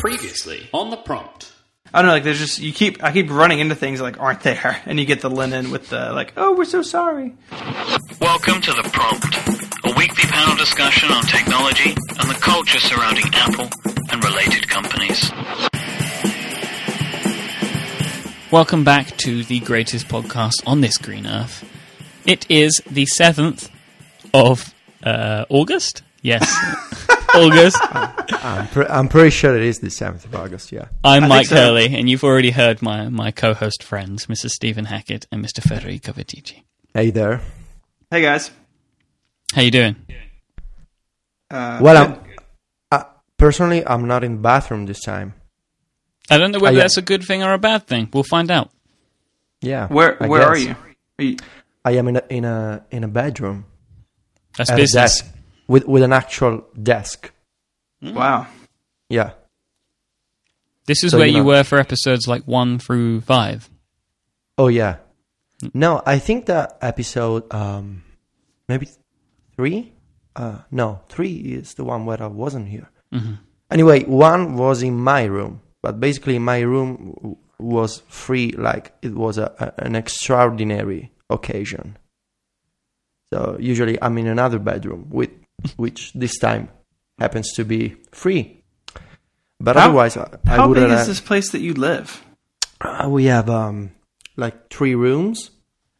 Previously on the prompt. I don't know, like there's just you keep I keep running into things that, like aren't there, and you get the linen with the like, oh, we're so sorry. Welcome to The Prompt, a weekly panel discussion on technology and the culture surrounding Apple and related companies. Welcome back to the greatest podcast on this green earth. It is the 7th of uh, August? Yes. August. I'm, pre- I'm pretty sure it is the 7th of August, yeah. I'm I Myke think so. Hurley, and you've already heard my, my co host friends, Mrs. Stephen Hackett and Mr. Federico Viticci. Hey there. Hey guys, How you doing? uh, Well. I'm, uh, personally, I'm not in the bathroom this time. I don't know whether that's a good thing or a bad thing. We'll find out. Yeah. where where are you? Are you? I am in a in a in a bedroom. That's at a business. Desk with with an actual desk. Wow, Yeah. This is So, where you you were for episodes like 1 through 5. Oh yeah. No, I think that episode um maybe 3? Uh no, 3 is the one where I wasn't here. Mhm. Anyway, one was in my room, but basically my room w- was free like it was a, a, an extraordinary occasion. So usually I'm in another bedroom with which this time happens to be free. But How- otherwise I, I how big have is this place that you live? uh, we have um, like three rooms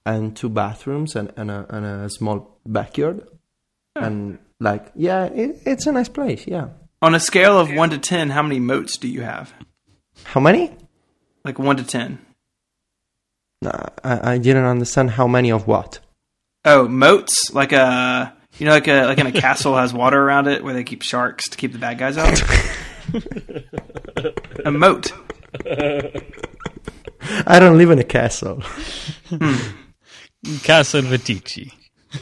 and two bathrooms and, and, a, and a small backyard. And like, yeah, it, it's a nice place. Yeah. On a scale of one to ten, how many moats do you have? How many? Like one to ten. Uh, I, I didn't understand how many of what. Oh, moats, like a you know, like a like in a castle has water around it where they keep sharks to keep the bad guys out. a moat. I don't live in a castle. Casa Viticci.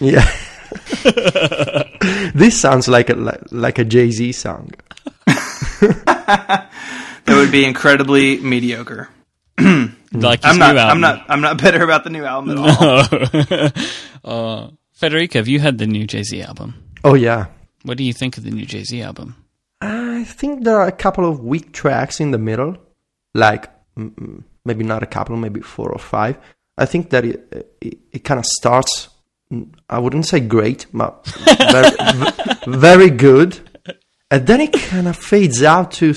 yeah. this sounds like a like, like a Jay Z song. That would be incredibly mediocre. Like I'm not. new I'm not. I'm not bitter about the new album at all. uh, Federico, have you had the new Jay Z album? Oh yeah. What do you think of the new Jay Z album? I think there are a couple of weak tracks in the middle, like mm, mm, maybe not a couple, maybe four or five. I think that it it, it kind of starts. I wouldn't say great, but very, very good, and then it kind of fades out to,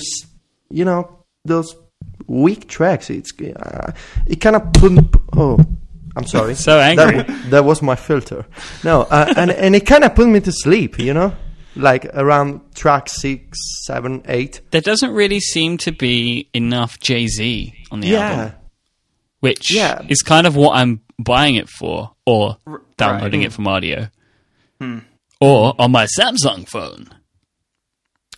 you know, those weak tracks. It's uh, it kind of. Oh, I'm sorry. So angry. That, that was my filter. No, uh, and and it kind of put me to sleep. You know, like around track six, seven, eight. There doesn't really seem to be enough Jay Z on the Yeah, album, which Yeah. is kind of what I'm buying it for, or downloading right. it from audio, Hmm. or on my Samsung phone.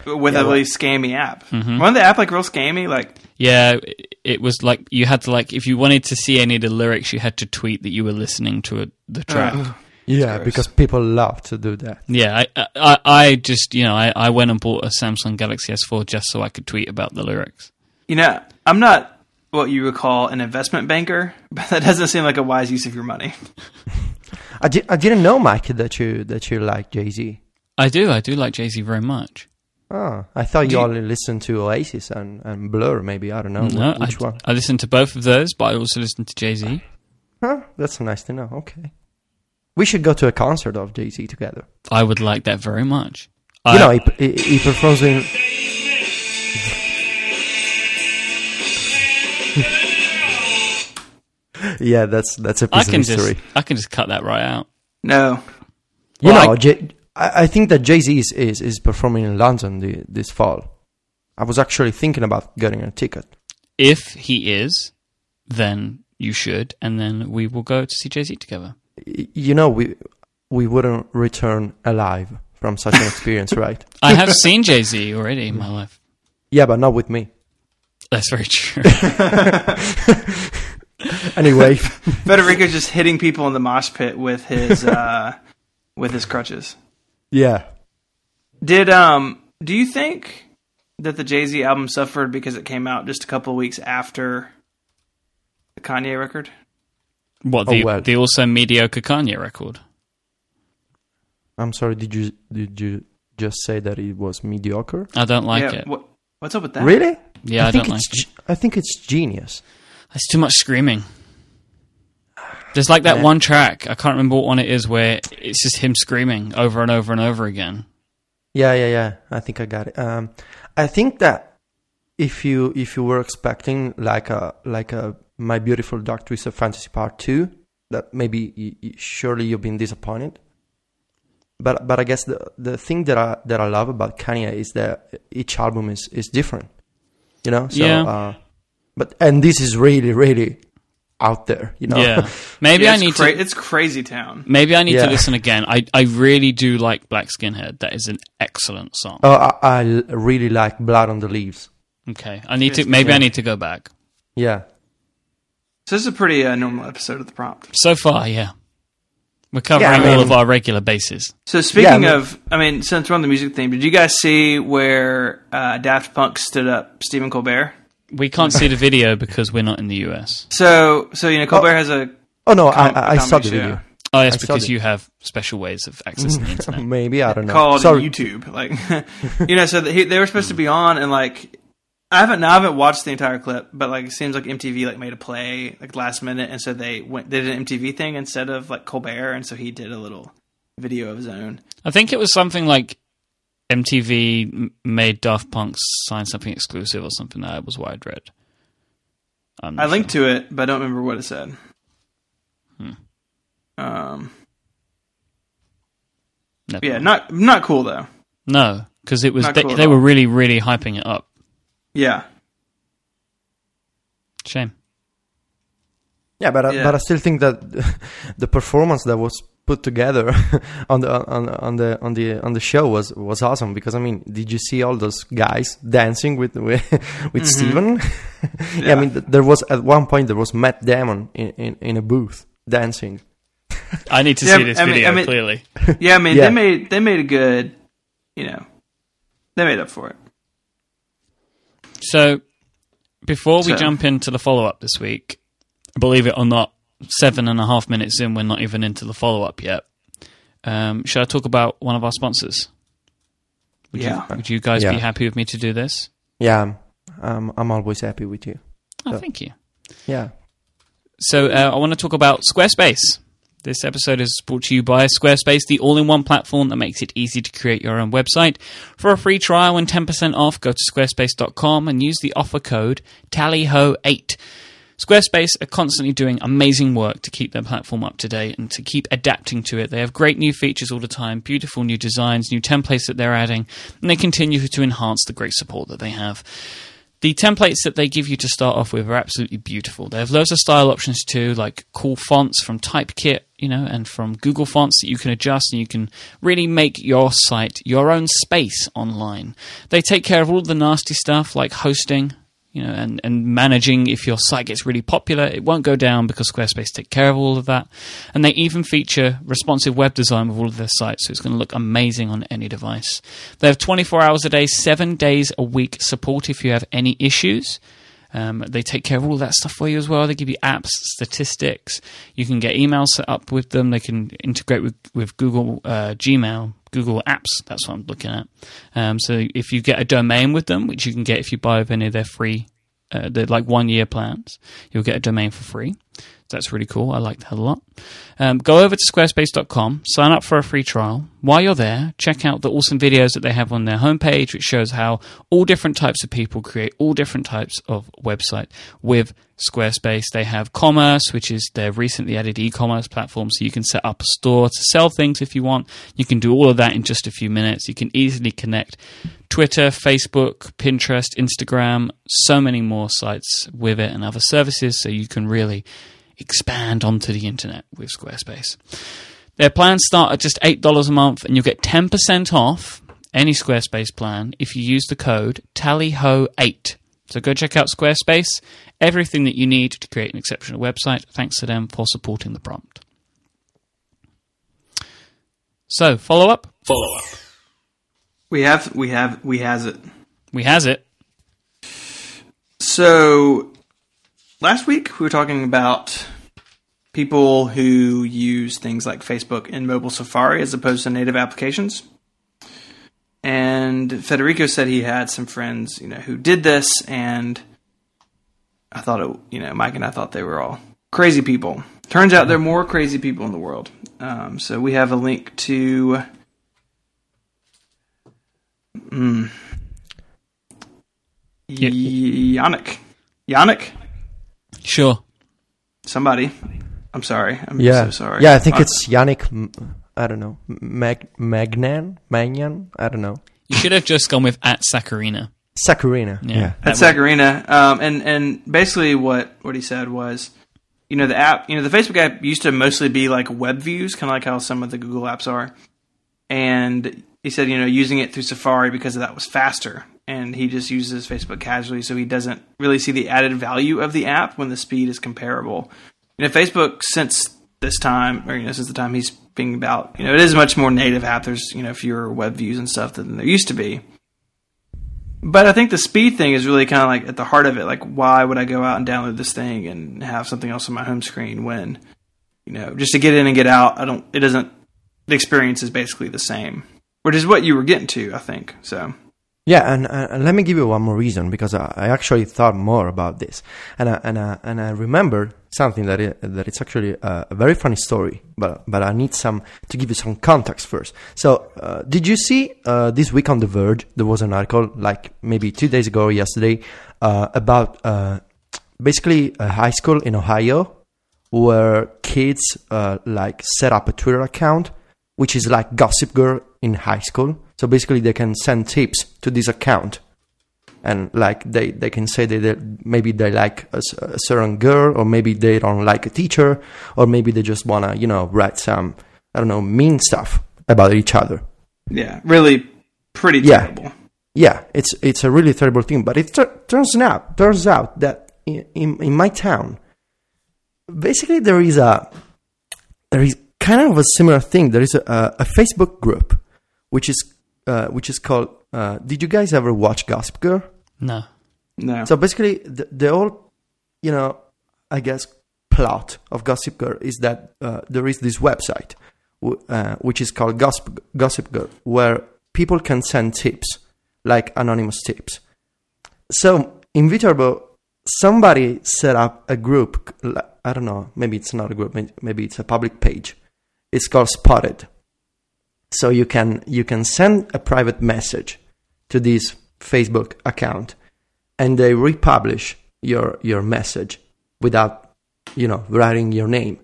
With Yeah, a well- really scammy app. Mm-hmm. Wasn't the app like real scammy? Like, Yeah, it- it was like you had to like if you wanted to see any of the lyrics, you had to tweet that you were listening to a, the track. Ugh. yeah, because people love to do that. Yeah, I, I, I just you know I, I went and bought a Samsung Galaxy S4 just so I could tweet about the lyrics. you know, I'm not what you would call an investment banker, but that doesn't seem like a wise use of your money. I, di- I didn't know, Myke, that you that you like Jay Z. I do, I do like Jay Z very much. Oh, I thought you you- only listened to Oasis and, and Blur. Maybe I don't know No, which I, one. I listened to both of those, but I also listened to Jay Z. Huh? That's nice to know. Okay, we should go to a concert of Jay Z together. I would like that very much. you I, know, he, he, he performs in. yeah, that's that's a I piece of can just history. I can just cut that right out. No, You Well, know, I- J- I, I think that Jay Z is, is, is performing in London the, this fall. I was actually thinking about getting a ticket. If he is, then you should, and then we will go to see Jay Z together. You know, we we wouldn't return alive from such an experience, right? I have seen Jay Z already in my life. Yeah, but not with me. That's very true. Anyway, Federico's just hitting people in the mosh pit with his uh, with his crutches. Yeah. Did um? Do you think that the Jay Z album suffered because it came out just a couple of weeks after the Kanye record? what Oh, the well. the also mediocre Kanye record? I'm sorry. Did you did you just say that it was mediocre? I don't like yeah. it. What, What's up with that? Really? Yeah, I, think don't like it's. ge- I think it's genius. It's too much screaming. There's like that Yeah. one track, I can't remember what one it is, where it's just him screaming over and over and over again. Yeah, yeah, yeah. I think I got it. Um, I think that if you if you were expecting like a like a My Beautiful Dark Twisted Fantasy Part Two, that maybe y y surely you've been disappointed. But but I guess the the thing that I that I love about Kanye is that each album is is different. You know. So, Yeah. Uh, but and this is really really out there. You know. Yeah. Maybe Yeah, I need cra- to It's crazy town. maybe I need Yeah. to listen again. I, I really do like Black Skinhead. That is an excellent song. Oh, I, I l- really like Blood on the Leaves. Okay. I need to It's- maybe I need to go back. Yeah. So this is a pretty uh, normal episode of the prompt. So far, yeah. We're covering I all of our regular bases. So speaking I mean- of, I mean, since we're on the music theme, did you guys see where uh, Daft Punk stood up Stephen Colbert? We can't see the video because we're not in the US. So, so you know, Colbert oh. has a Oh no, I, com- I, I saw the video. Oh, yes, I because you have special ways of accessing the internet. Maybe I don't know. called Sorry. YouTube. Like, you know, so that he, they were supposed to be on, and like, I haven't, now I haven't watched the entire clip, but like, it seems like MTV like made a play like last minute, and so they went they did an MTV thing instead of like Colbert, and so he did a little video of his own. I think it was something like MTV made Daft Punk sign something exclusive or something. That was what I'd read. I'm not linked to it, but I don't remember what it said. Hmm. Um. Never yeah, mind. not not cool though. no, because it was Not they, cool they were really really hyping it up. Yeah, Shame. Yeah, but I, Yeah. but I still think that the performance that was put together on the on on the on the on the show was was awesome because I mean, did you see all those guys dancing with with, with Steven? yeah. I mean, there was at one point there was Matt Damon in, in, in a booth dancing. I need to Yeah, see this I mean- video I mean- clearly. yeah. I mean, Yeah. they made they made a good, you know, they made up for it. So, before we So- jump into the follow up this week, believe it or not, seven and a half minutes in, we're not even into the follow up yet. Um, should I talk about one of our sponsors? Would Yeah. You, would you guys be happy with me to do this? Yeah, um, I'm always happy with you. Oh, Yeah. thank you. Yeah. So, uh, I want to talk about Squarespace. This episode is brought to you by Squarespace, the all in one platform that makes it easy to create your own website. For a free trial and 10% off, go to squarespace.com and use the offer code TALLYHO8. Squarespace are constantly doing amazing work to keep their platform up to date and to keep adapting to it. They have great new features all the time, beautiful new designs, new templates that they're adding, and they continue to enhance the great support that they have. The templates that they give you to start off with are absolutely beautiful. They have loads of style options too, like cool fonts from Typekit, you know, and from Google Fonts that you can adjust and you can really make your site your own space online. They take care of all the nasty stuff like hosting, you know, and, and managing if your site gets really popular, it won't go down because Squarespace take care of all of that. And they even feature responsive web design with all of their sites, so it's going to look amazing on any device. They have 24 hours a day, seven days a week support if you have any issues. Um, they take care of all that stuff for you as well. They give you apps, statistics. You can get emails set up with them. They can integrate with, with Google uh, Gmail, Google Apps. That's what I'm looking at. Um, so if you get a domain with them, which you can get if you buy any of their free, uh, like one year plans, you'll get a domain for free. That's really cool. I like that a lot. Um, go over to squarespace.com, sign up for a free trial. While you're there, check out the awesome videos that they have on their homepage, which shows how all different types of people create all different types of website with Squarespace. They have commerce, which is their recently added e-commerce platform, so you can set up a store to sell things if you want. You can do all of that in just a few minutes. You can easily connect Twitter, Facebook, Pinterest, Instagram, so many more sites with it and other services, so you can really expand onto the internet with Squarespace. Their plans start at just $8 a month, and you'll get 10% off any Squarespace plan if you use the code TALLYHO8. So go check out Squarespace, everything that you need to create an exceptional website. Thanks to them for supporting the prompt. So, follow up? Follow up. We have we have we has it. We has it. So last week we were talking about people who use things like Facebook and mobile Safari as opposed to native applications. and Federico said he had some friends, you know, who did this, and I thought it, you know, Myke and I thought they were all crazy people. Turns out there are more crazy people in the world. Um, so we have a link to. Mm. Yannick. Yannick? Sure. Somebody. I'm sorry. I'm Yeah, so sorry. yeah. I think Uh, it's Yannick. I don't know, Mag Magnan, Magnan. I don't know. You should have just gone with at Saccharina. Sakurina. Yeah. Yeah. At Saccharina. Um, and, and basically what, what he said was, you know, the app, you know, the Facebook app used to mostly be like web views, kind of like how some of the Google apps are. And he said, you know, using it through Safari because of that was faster. And he just uses Facebook casually, so he doesn't really see the added value of the app when the speed is comparable. You know, Facebook since this time, or you know, since the time he's speaking about, you know, it is much more native app. There's you know fewer web views and stuff than there used to be. But I think the speed thing is really kind of like at the heart of it. Like, why would I go out and download this thing and have something else on my home screen when, you know, just to get in and get out? I don't. It doesn't. The experience is basically the same, which is what you were getting to, I think. So Yeah, and, let me give you one more reason because I, actually thought more about this, and I, and I, and I remember something that i that it's actually a, a very funny story, but but I need some to give you some context first. So, uh, did you see uh, this week on The Verge? There was an article like maybe two days ago yesterday uh, about uh, basically a high school in Ohio where kids uh, like set up a Twitter account, which is like Gossip Girl in high school. So basically, they can send tips to this account, and like they, they can say that they, maybe they like a certain girl, or maybe they don't like a teacher, or maybe they just wanna you know write some I don't know mean stuff about each other. yeah, really pretty Yeah. terrible. Yeah, it's it's a really terrible thing. But it tur- turns out turns out that in, in in my town, basically there is a there is kind of a similar thing. There is a, a, a Facebook group which is uh, which is called. Uh, did you guys ever watch Gossip Girl? No. No, So basically, the, the whole, you know, I guess plot of Gossip Girl is that uh, there is this website, w- uh, which is called Gossip, Gossip Girl, where people can send tips, like anonymous tips. So in Viterbo, somebody set up a group. I don't know, maybe it's not a group, maybe it's a public page. It's called Spotted. So you can you can send a private message to this Facebook account and they republish your your message without you know writing your name.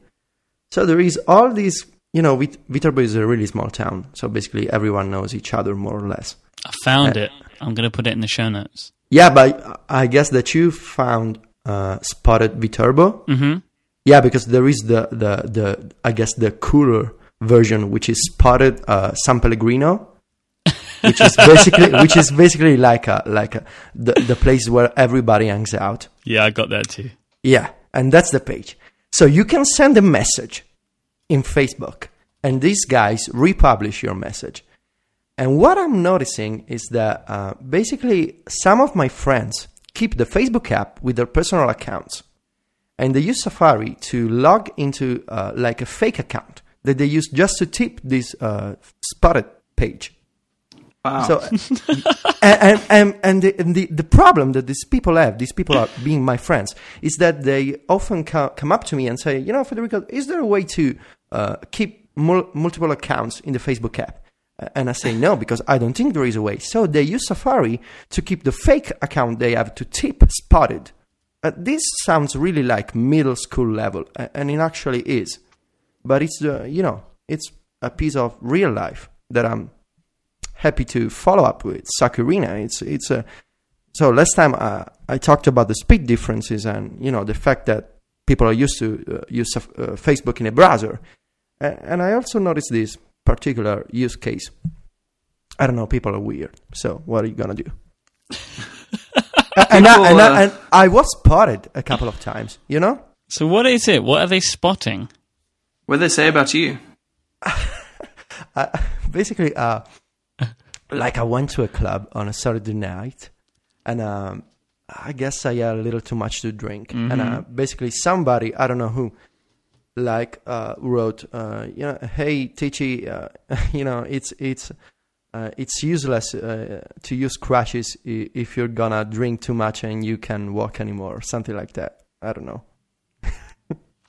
So there is all these you know Vit- Viterbo is a really small town, so basically everyone knows each other more or less. I found Uh, it. I'm going to put it in the show notes. Yeah, but I guess that you found uh, spotted Viterbo. hmm Yeah, because there is the the the I guess the cooler version, which is spotted uh, San Pellegrino, which is basically which is basically like a like a, the the place where everybody hangs out. Yeah, I got that too. Yeah, and that's the page. So you can send a message in Facebook, and these guys republish your message. And what I'm noticing is that uh, basically some of my friends keep the Facebook app with their personal accounts, and they use Safari to log into uh, like a fake account that they use just to tip this uh, spotted page. wow. So, and and and, the, and the the problem that these people have, these people are being my friends, is that they often co- come up to me and say, you know, Federico, is there a way to uh, keep mul- multiple accounts in the Facebook app? And I say no because I don't think there is a way. So they use Safari to keep the fake account they have to tip spotted. Uh, this sounds really like middle school level, and it actually is. But it's uh, you know it's a piece of real life that I'm happy to follow up with Sakurina. It's it's a so last time uh, I talked about the speed differences and you know the fact that people are used to uh, use uh, Facebook in a browser, and I also noticed this particular use case. I don't know, people are weird. So what are you gonna do? and, I, and, uh, I, and I was spotted a couple of times. You know, So what is it? What are they spotting? What did they say about you? basically, uh, like I went to a club on a Saturday night, and um, I guess I had a little too much to drink, and uh, basically somebody I don't know who, like uh, wrote, uh, you know, hey Tichi, uh, you know, it's it's uh, it's useless uh, to use crutches i- if you're gonna drink too much and you can walk anymore, or something like that. I don't know.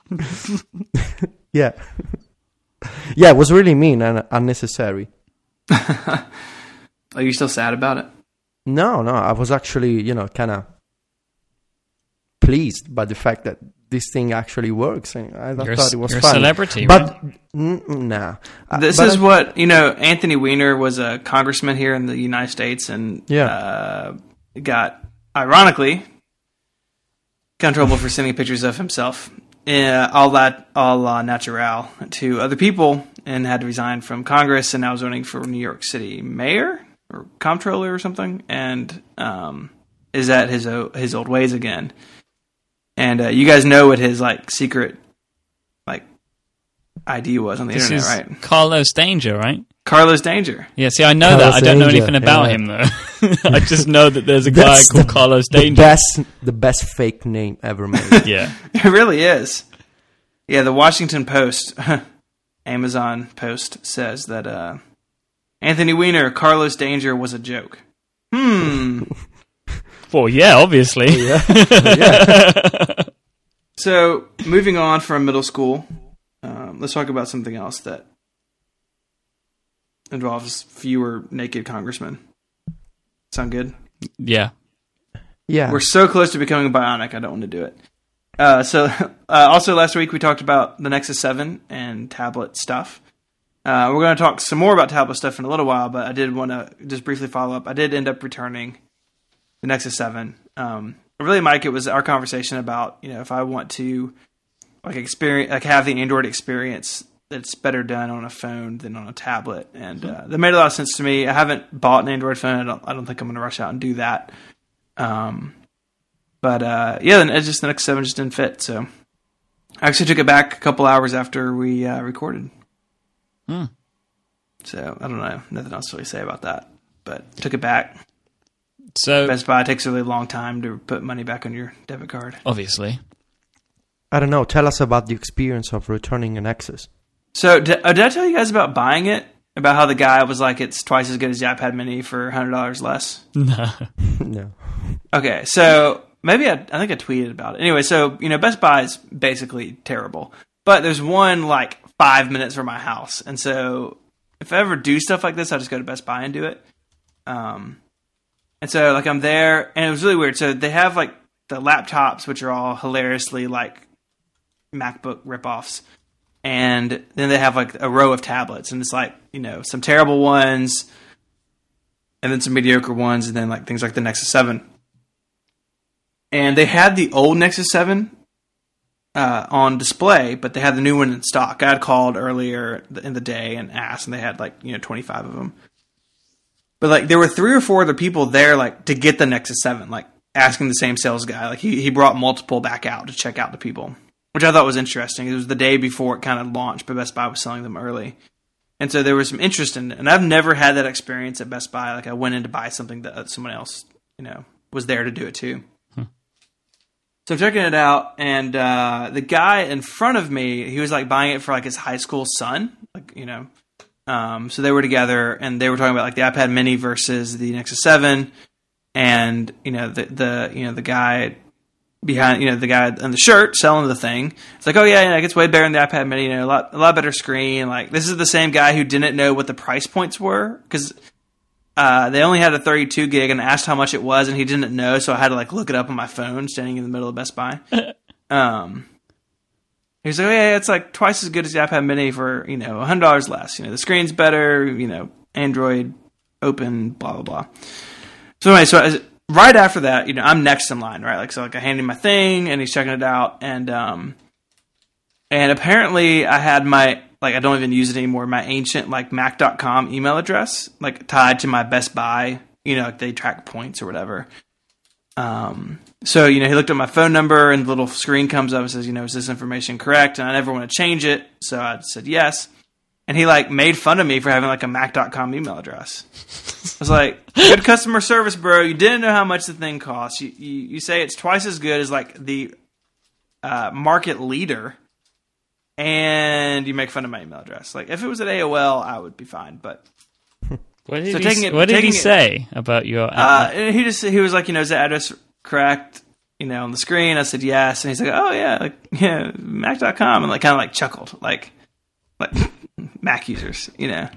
yeah, yeah, it was really mean and unnecessary. Are you still sad about it? No, no, I was actually, you know, kind of pleased by the fact that this thing actually works, and I You're thought it was you're a fun. celebrity, but right? n- n- nah, Uh, This but is I- what you know. Anthony Weiner was a congressman here in the United States, and Yeah. uh, got ironically got in trouble for sending pictures of himself, uh, all that all la natural to other people, and had to resign from Congress, and now is running for New York City mayor or comptroller or something, and um, is at his his old ways again. And uh, you guys know what his like secret ID was on the This internet, is right? Carlos Danger, right? Carlos Danger. Yeah, see, I know Carlos that. I don't know anything about yeah. him, though. I just know that there's a guy That's called the- Carlos the Danger. best, the best fake name ever made. Yeah. It really is. Yeah, the Washington Post, Amazon Post says that uh, Anthony Weiner, Carlos Danger was a joke. Hmm. Well, yeah, obviously. yeah, yeah. So, moving on from middle school, um, let's talk about something else that involves fewer naked congressmen. Sound good? Yeah. yeah. We're so close to becoming bionic. I don't want to do it. Uh, so, uh, also last week we talked about the Nexus Seven and tablet stuff. Uh, we're going to talk some more about tablet stuff in a little while, but I did want to just briefly follow up. I did end up returning the Nexus Seven. Um, really, Myke, it was our conversation about you know if I want to like experience like have the Android experience that's better done on a phone than on a tablet, and uh, that made a lot of sense to me. I haven't bought an Android phone. I don't. I don't think I'm going to rush out and do that. Um, but uh, yeah, then it just the Nexus Seven just didn't fit. So I actually took it back a couple hours after we uh, recorded. Hmm. So I don't know, nothing else to really say about that. But took it back. So, Best Buy takes a really long time to put money back on your debit card. obviously. I don't know. Tell us about the experience of returning an Nexus. So did, uh, did I tell you guys about buying it? About how the guy was like, it's twice as good as the iPad Mini for hundred dollars less. No. no. Okay, so maybe I, I think I tweeted about it. Anyway, so you know, Best Buy is basically terrible, but there's one like five minutes from my house, and so if I ever do stuff like this, I just go to Best Buy and do it. Um, and so like I'm there, and it was really weird. So they have like the laptops, which are all hilariously like MacBook ripoffs, and then they have like a row of tablets, and it's like you know some terrible ones, and then some mediocre ones, and then like things like the Nexus Seven and they had the old Nexus Seven uh, on display, but they had the new one in stock. I had called earlier in the day and asked, and they had like you know twenty five of them. But like there were three or four other people there, like to get the Nexus Seven, like asking the same sales guy. Like he he brought multiple back out to check out the people, which I thought was interesting. It was the day before it kind of launched, but Best Buy was selling them early. And so there was some interest in it, and I've never had that experience at Best Buy. Like I went in to buy something that someone else, you know, was there to do it too. So I'm checking it out, and uh, the guy in front of me, he was like buying it for like his high school son, like you know. Um, so they were together, and they were talking about like the iPad Mini versus the Nexus Seven, and you know the the you know the guy behind you know the guy in the shirt selling the thing. It's like, oh yeah, know, it gets way better than the iPad Mini. You know, a lot a lot better screen. Like this is the same guy who didn't know what the price points were because uh, they only had a 32 gig and asked how much it was, and he didn't know, so I had to like look it up on my phone, standing in the middle of Best Buy. um, he was like, oh, "Yeah, it's like twice as good as the iPad Mini for you know hundred dollars less. You know, the screen's better. You know, Android open, blah blah blah." So anyway, so as, right after that, you know, I'm next in line, right? Like, so like I hand him my thing, and he's checking it out, and um, and apparently I had my like I don't even use it anymore. My ancient like Mac.com email address like tied to my Best Buy. You know, like they track points or whatever. Um, so you know, he looked at my phone number, and the little screen comes up and says, you know, is this information correct? And I never want to change it, so I said yes. And he like made fun of me for having like a Mac.com email address. I was like, good customer service, bro. You didn't know how much the thing costs. You you, you say it's twice as good as like the uh, market leader, and you make fun of my email address. Like if it was at AOL, I would be fine, but What did, So he, it- what did he it- say about your Uh, he just he was like, you know, is the address correct? You know, on the screen. I said yes, and he's like, oh yeah, like yeah, Mac.com, and like kind of like chuckled, like like Mac users, you know,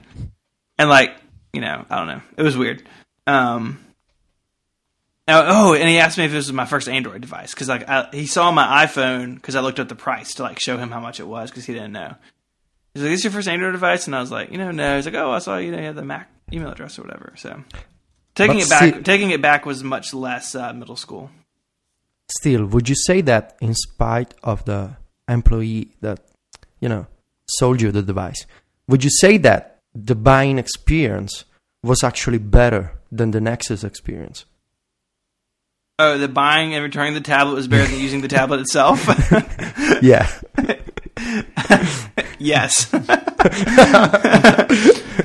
and like you know, I don't know, it was weird. Um, oh, and he asked me if this was my first Android device because like I, he saw my iPhone because I looked up the price to like show him how much it was because he didn't know. He's like, "Is this your first Android device?" And I was like, "You know, no." He's like, "Oh, I saw you know you had the Mac email address or whatever." So taking But it back, taking it back was much less uh, middle school. Still, would you say that in spite of the employee that, you know, sold you the device, would you say that the buying experience was actually better than the Nexus experience? Oh, the buying and returning the tablet was better than using the tablet itself. yeah. yes,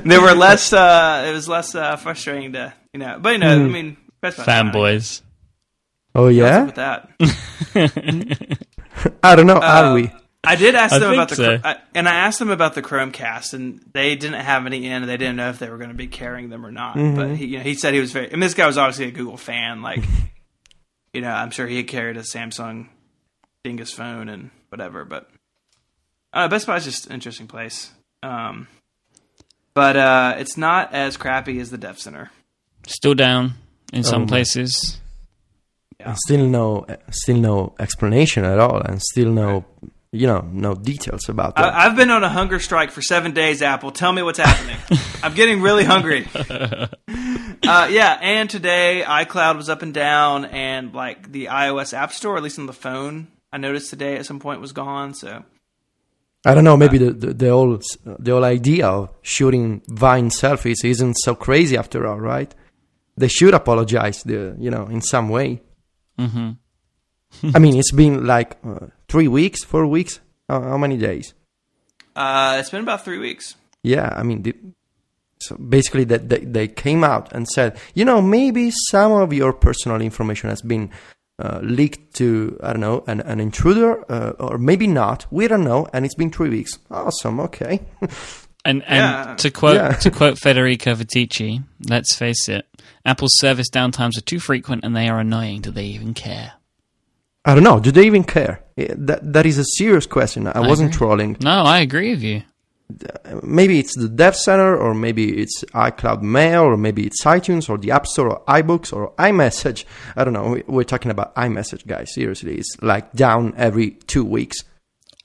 there were less. Uh, it was less uh, frustrating to you know, but you know, Hmm. I mean, Best fine. fanboys. Oh, What's up yeah? with that. I don't know. Are Uh, we? I did ask I them about the so. I, and I asked them about the Chromecast, and they didn't have any in, and they didn't know if they were going to be carrying them or not. Mm-hmm. But he, you know, he said he was very. And this guy was obviously a Google fan. Like, you know, I'm sure he had carried a Samsung dingus phone and whatever. But uh, Best Buy's just an interesting place. Um, but uh, it's not as crappy as the Dev Center. Still down in some my. places. Yeah. Still no, still no explanation at all, and still no, you know, no details about that. I, I've been on a hunger strike for seven days. Apple, tell me what's happening. I'm getting really hungry. uh, yeah, and today iCloud was up and down, and like the iOS App Store, at least on the phone, I noticed today at some point was gone. So I don't know. Maybe the, the the whole the whole idea of shooting Vine selfies isn't so crazy after all, right? They should apologize, the you know, in some way. hmm I mean, it's been like uh, three weeks, four weeks. How, how many days? uh, it's been about three weeks. Yeah, I mean, the, so basically, that they, they came out and said, you know, maybe some of your personal information has been uh, leaked to I don't know an, an intruder, uh, or maybe not. We don't know, and it's been three weeks. Awesome. Okay. And and Yeah. to quote Yeah. to quote Federico Viticci, let's face it, Apple's service downtimes are too frequent and they are annoying. Do they even care? I don't know. Do they even care? Eh, That that is a serious question. I, wasn't agree. trolling. No, I agree with you. Maybe it's the Dev Center, or maybe it's iCloud Mail, or maybe it's iTunes, or the App Store, or iBooks, or iMessage. I don't know. We- We're talking about iMessage, guys. Seriously, it's like down every two weeks.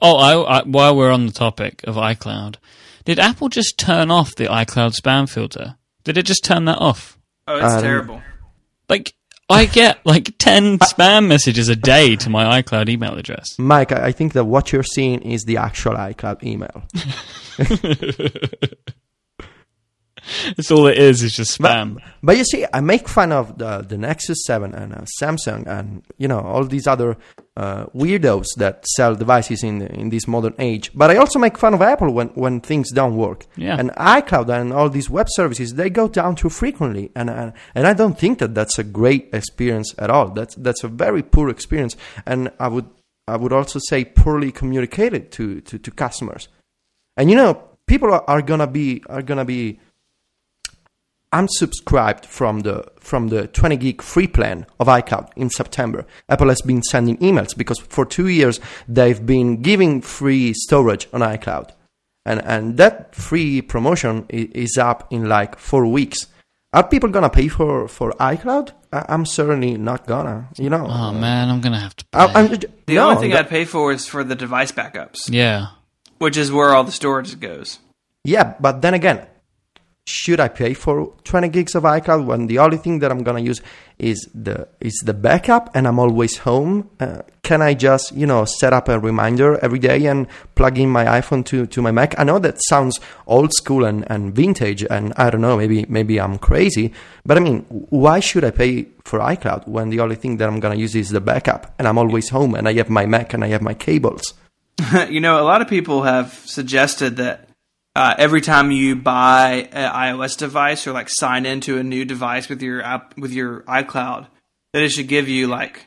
Oh, I, I, while we're on the topic of iCloud, did Apple just turn off the iCloud spam filter? Did it just turn that off? Oh, it's Um, terrible. Like, I get like 10 spam messages a day to my iCloud email address. Myke, I I think that what you're seeing is the actual iCloud email. That's all it is, is just spam. But you see, I make fun of the, the Nexus 7 and uh, Samsung and, you know, all these other uh, weirdos that sell devices in in this modern age. But I also make fun of Apple when, when things don't work. Yeah. And iCloud and all these web services, they go down too frequently. And, and, and I don't think that that's a great experience at all. That's, that's a very poor experience. And I would, I would also say poorly communicated to, to, to customers. And, you know, people are, are gonna be, are gonna be, unsubscribed from the from the 20 gig free plan of iCloud in September. Apple has been sending emails because for 2 years they've been giving free storage on iCloud. And and that free promotion is, is up in like 4 weeks. Are people going to pay for for iCloud? I, I'm certainly not gonna, you know. Oh man, I'm gonna have to. Pay. I, I'm, The no, only thing that- I'd pay for is for the device backups, yeah. which is where all the storage goes. Yeah, but then again, should I pay for 20 gigs of iCloud when the only thing that I'm gonna use is the is the backup and I'm always home? Uh, can I just you know set up a reminder every day and plug in my iPhone to, to my Mac? I know that sounds old school and, and vintage, and I don't know maybe maybe I'm crazy, but I mean why should I pay for iCloud when the only thing that I'm gonna use is the backup and I'm always home and I have my Mac and I have my cables? you know, a lot of people have suggested that uh, every time you buy an iOS device or like sign into a new device with your app with your iCloud, that it should give you like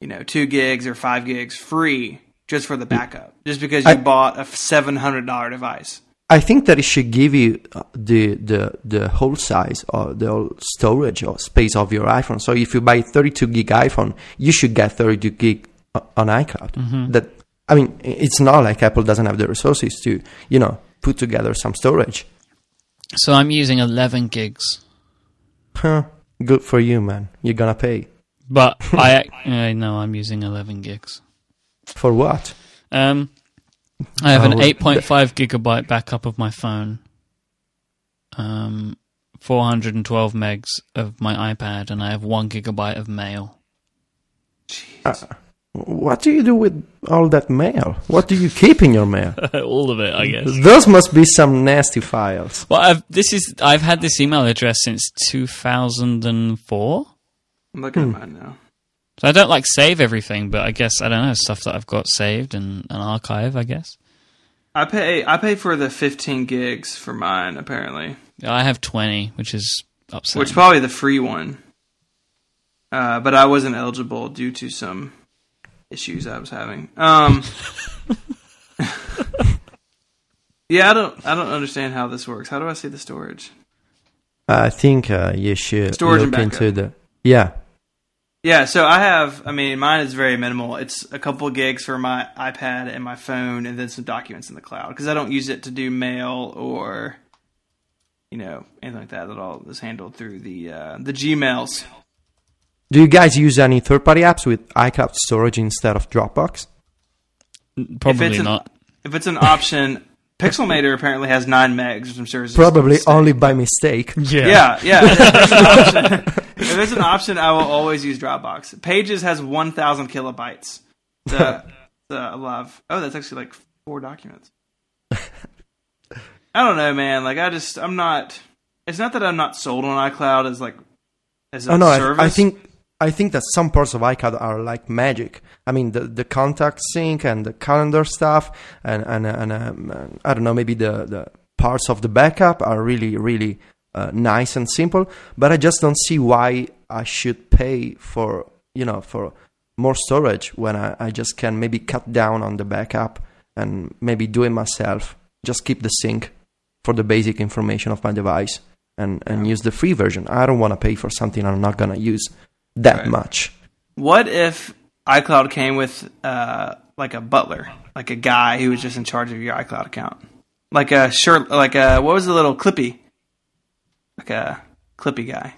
you know two gigs or five gigs free just for the backup, just because you I- bought a seven hundred dollar device. I think that it should give you uh, the the the whole size or the whole storage or space of your iPhone. So if you buy 32 gig iPhone, you should get 32 gig on iCloud. That I mean, it's not like Apple doesn't have the resources to you know put together some storage. So I'm using 11 gigs, Huh? Good for you, man. You're gonna pay but I uh, no, I'm using 11 gigs. for what? Um, I have an Oh, 8.5 gigabyte backup of my phone. Um, 412 megs of my iPad, and I have one gigabyte of mail. What do you do with all that mail? What do you keep in your mail? All of it, I guess. Those must be some nasty files. Well, I've, this is I've had this email address since 2004. I'm looking at mine now. So I don't like save everything, but I guess I don't know stuff that I've got saved and an archive. I guess I pay I pay for the 15 gigs for mine apparently, I have 20, which is upsetting. which is probably the free one. Uh, but I wasn't eligible due to some issues I was having. Um, yeah, I don't I don't understand how this works. How do I see the storage? I think uh, you should Storage look into the yeah. Yeah, so I have. I mean, mine is very minimal. It's a couple of gigs for my iPad and my phone, and then some documents in the cloud because I don't use it to do mail or, you know, anything like that. That all is handled through the uh, the Gmails. Do you guys use any third-party apps with iCloud storage instead of Dropbox? Probably if it's an, not. If it's an option, Pixelmator apparently has nine megs, which I'm sure is Probably only by mistake. Yeah, yeah. If there's, an option, if there's an option, I will always use Dropbox. Pages has 1,000 kilobytes. The, the I love. Oh, that's actually like four documents. I don't know, man. Like, I just, I'm not. It's not that I'm not sold on iCloud as like as a Oh no, service. I, I think I think that some parts of iCloud are like magic. I mean, the the contact sync and the calendar stuff, and and and um, I don't know, maybe the the parts of the backup are really really uh, nice and simple. But I just don't see why I should pay for you know for more storage when I, I just can maybe cut down on the backup and maybe do it myself. Just keep the sync for the basic information of my device and, and use the free version. I don't want to pay for something I'm not gonna use that Right. much. What if iCloud came with uh, like a butler, like a guy who was just in charge of your iCloud account, like a shirt, like a what was the little Clippy, like a Clippy guy.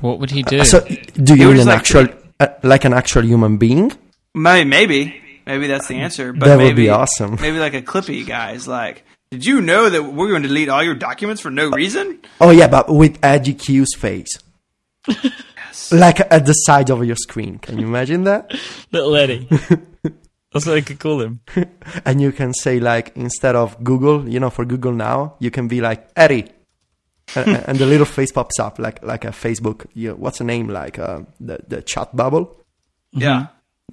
What would he do? So, do you mean an like actual, uh, like an actual human being? Maybe, maybe, maybe that's the answer. But That would be awesome. Maybe like a Clippy guy is like, did you know that we're going to delete all your documents for no reason? Oh yeah, but with Eddy Cue's face, like at the side of your screen. Can you imagine that? Little Eddie. That's what I could call him. And you can say like instead of Google, you know, for Google now, you can be like Eddie, and, and the little face pops up like like a Facebook. You what's the name like uh, the the chat bubble? Yeah.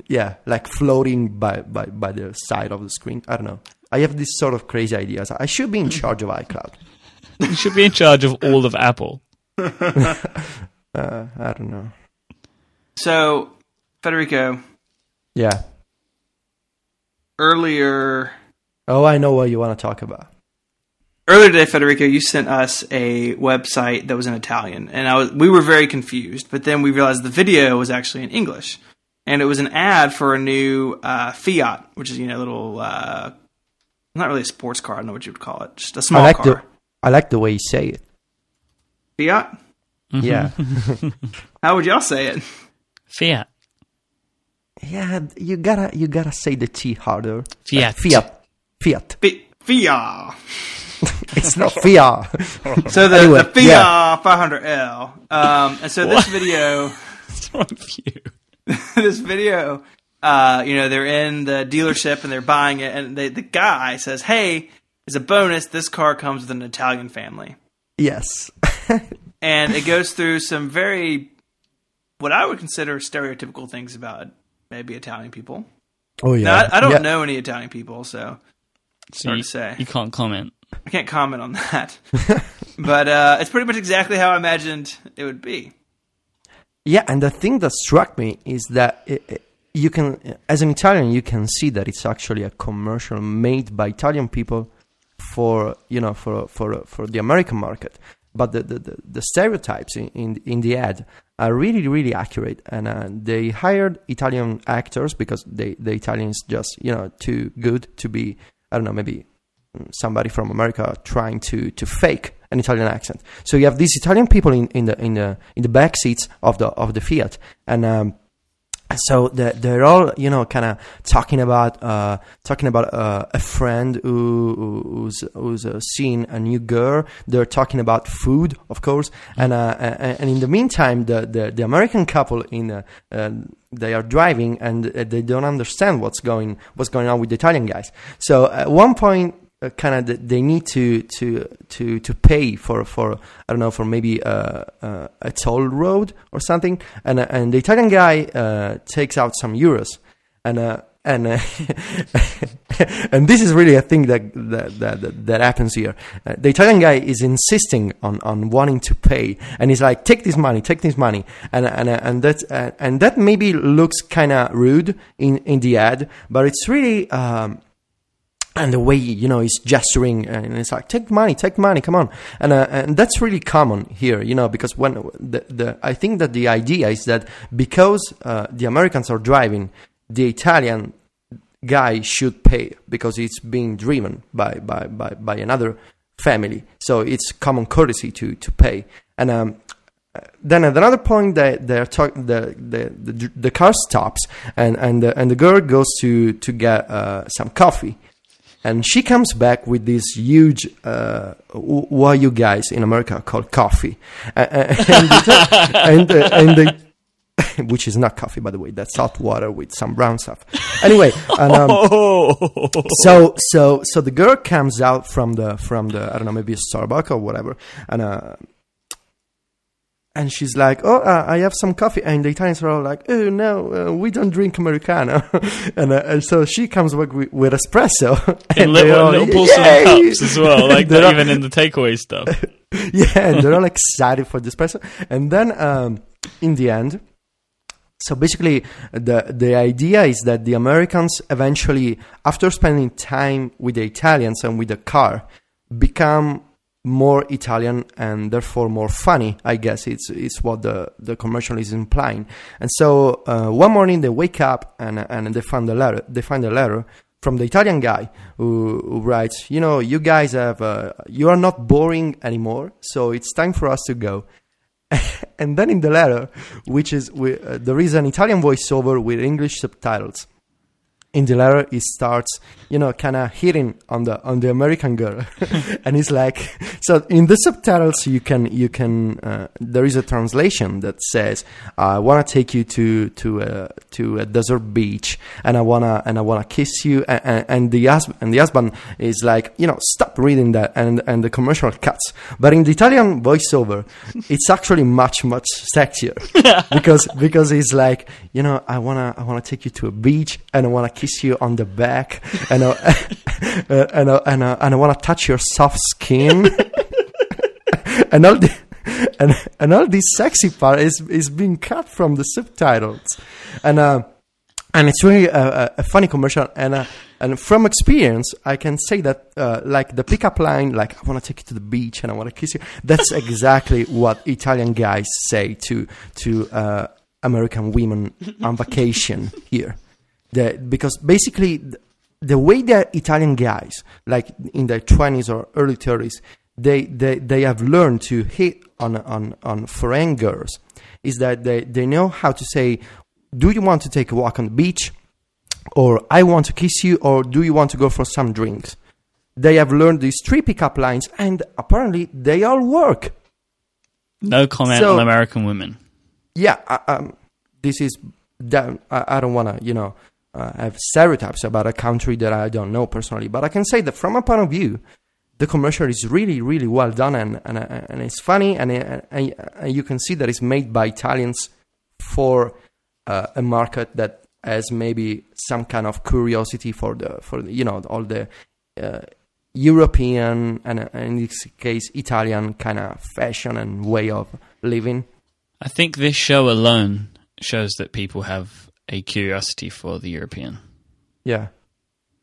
Yeah, like floating by, by by the side of the screen. I don't know. I have this sort of crazy ideas. I should be in charge of iCloud. You should be in charge of all of Apple. Uh, I don't know. So, Federico, Yeah. earlier Oh, I know what you want to talk about. earlier today, Federico, you sent us a website that was in Italian, and I was we were very confused. But then we realized the video was actually in English, and it was an ad for a new uh, Fiat, which is you know a little uh, not really a sports car. I don't know what you would call it, just a small I like car. the I like the way you say it. Fiat. Yeah. How would y'all say it? Fiat. yeah, you gotta you gotta say the T harder. Fiat. Uh, Fiat. Fiat. Fi- Fiat. It's not Fiat. So the, Anyway, the Fiat yeah. 500L. Um, and so this video, What's wrong with you? this video, uh, you know, they're in the dealership and they're buying it, and they, the guy says, "Hey, as a bonus, this car comes with an Italian family," yes. And it goes through some very, what I would consider stereotypical things about maybe Italian people. Oh yeah. Now, I, I don't Yeah. know any Italian people, so it's So hard you, to say. you can't comment. I can't comment on that. but uh, it's pretty much exactly how I imagined it would be. Yeah, and the thing that struck me is that it, it- you can, as an Italian, you can see that it's actually a commercial made by Italian people for you know for for for the American market. But the the, the, stereotypes in, in in the ad are really really accurate, and uh, they hired Italian actors because they the Italians just you know too good to be I don't know maybe somebody from America trying to to fake an Italian accent. So you have these Italian people in, in the in the in the back seats of the of the Fiat, and um, so they're, they're all you know kind of talking about uh, talking about uh, a friend who, who's who's uh, seen a new girl. They're talking about food, of course, and uh, and in the meantime, the the, the American couple in uh, uh, they are driving and they don't understand what's going what's going on with the Italian guys. So at one point uh, kind of they need to to to to pay for for I don't know for maybe a, a, a toll road or something, and uh, and the Italian guy uh, takes out some euros, and uh, and uh, and this is really a thing that that that, that happens here. Uh, the Italian guy is insisting on, on wanting to pay, and he's like, "Take this money, take this money," and and and that and that maybe looks kind of rude in in the ad, but it's really. Um, and the way you know he's gesturing and it's like take money take money come on. And uh, and that's really common here you know because when the, the I think that the idea is that because uh, the Americans are driving the Italian guy should pay because it's being driven by by by, by another family. So it's common courtesy to to pay. And um, then at another point that they're talking the, the, the the car stops and and the, and the girl goes to to get uh, some coffee and she comes back with this huge uh, what you guys in America? call coffee, uh, and, and, uh, and they, which is not coffee by the way, that's salt water with some brown stuff. Anyway, and, um, so so so the girl comes out from the from the I don't know maybe a Starbucks or whatever, and uh, and she's like, "Oh, uh, I have some coffee," and the Italians are all like, "Oh no, uh, we don't drink americano," and, uh, and, so she comes back with, with espresso and little, all, little porcelain cups as well, like They're even in the takeaway stuff. yeah, and they're all excited for the espresso, and then um, in the end. So basically, the the idea is that the Americans eventually, after spending time with the Italians and with the car, become more Italian and therefore more funny. I guess it's it's what the the commercial is implying. And so uh, one morning they wake up and and they find a letter. They find a letter from the Italian guy who, who writes, you know, you guys have uh, you are not boring anymore, so it's time for us to go. and then in the letter, which is uh, there is an Italian voiceover with English subtitles in the letter he starts you know kind of hitting on the on the american girl. And he's like so in the subtitles you can you can uh, there is a translation that says i want to take you to to a to a desert beach and i want to and i want to kiss you. And, and, and the husband and the husband is like you know stop reading that and and the commercial cuts. But in the italian voiceover it's actually much much sexier. Because because it's like you know i want to i want to take you to a beach and i want to kiss you on the back and I, uh, and I, and I, and I want to touch your soft skin. And all the and and all this sexy part is is being cut from the subtitles. And uh, and it's really a, a funny commercial and uh, and from experience I can say that uh, like the pickup line like I want to take you to the beach and I want to kiss you that's exactly what Italian guys say to to uh, American women on vacation here the, because basically the, the way that Italian guys, like in their 20s or early 30s, they, they, they have learned to hit on, on, on foreign girls is that they, they know how to say, do you want to take a walk on the beach? Or I want to kiss you, or do you want to go for some drinks? They have learned these three pickup lines, and apparently they all work. No comment So- on American women. Yeah, I, um, this is. I don't want to, you know, uh, have stereotypes about a country that I don't know personally, but I can say that from a point of view, the commercial is really, really well done and and, and it's funny and, and, and you can see that it's made by Italians for uh, a market that has maybe some kind of curiosity for the for you know all the uh, European and uh, in this case Italian kind of fashion and way of living. I think this show alone shows that people have a curiosity for the European. Yeah.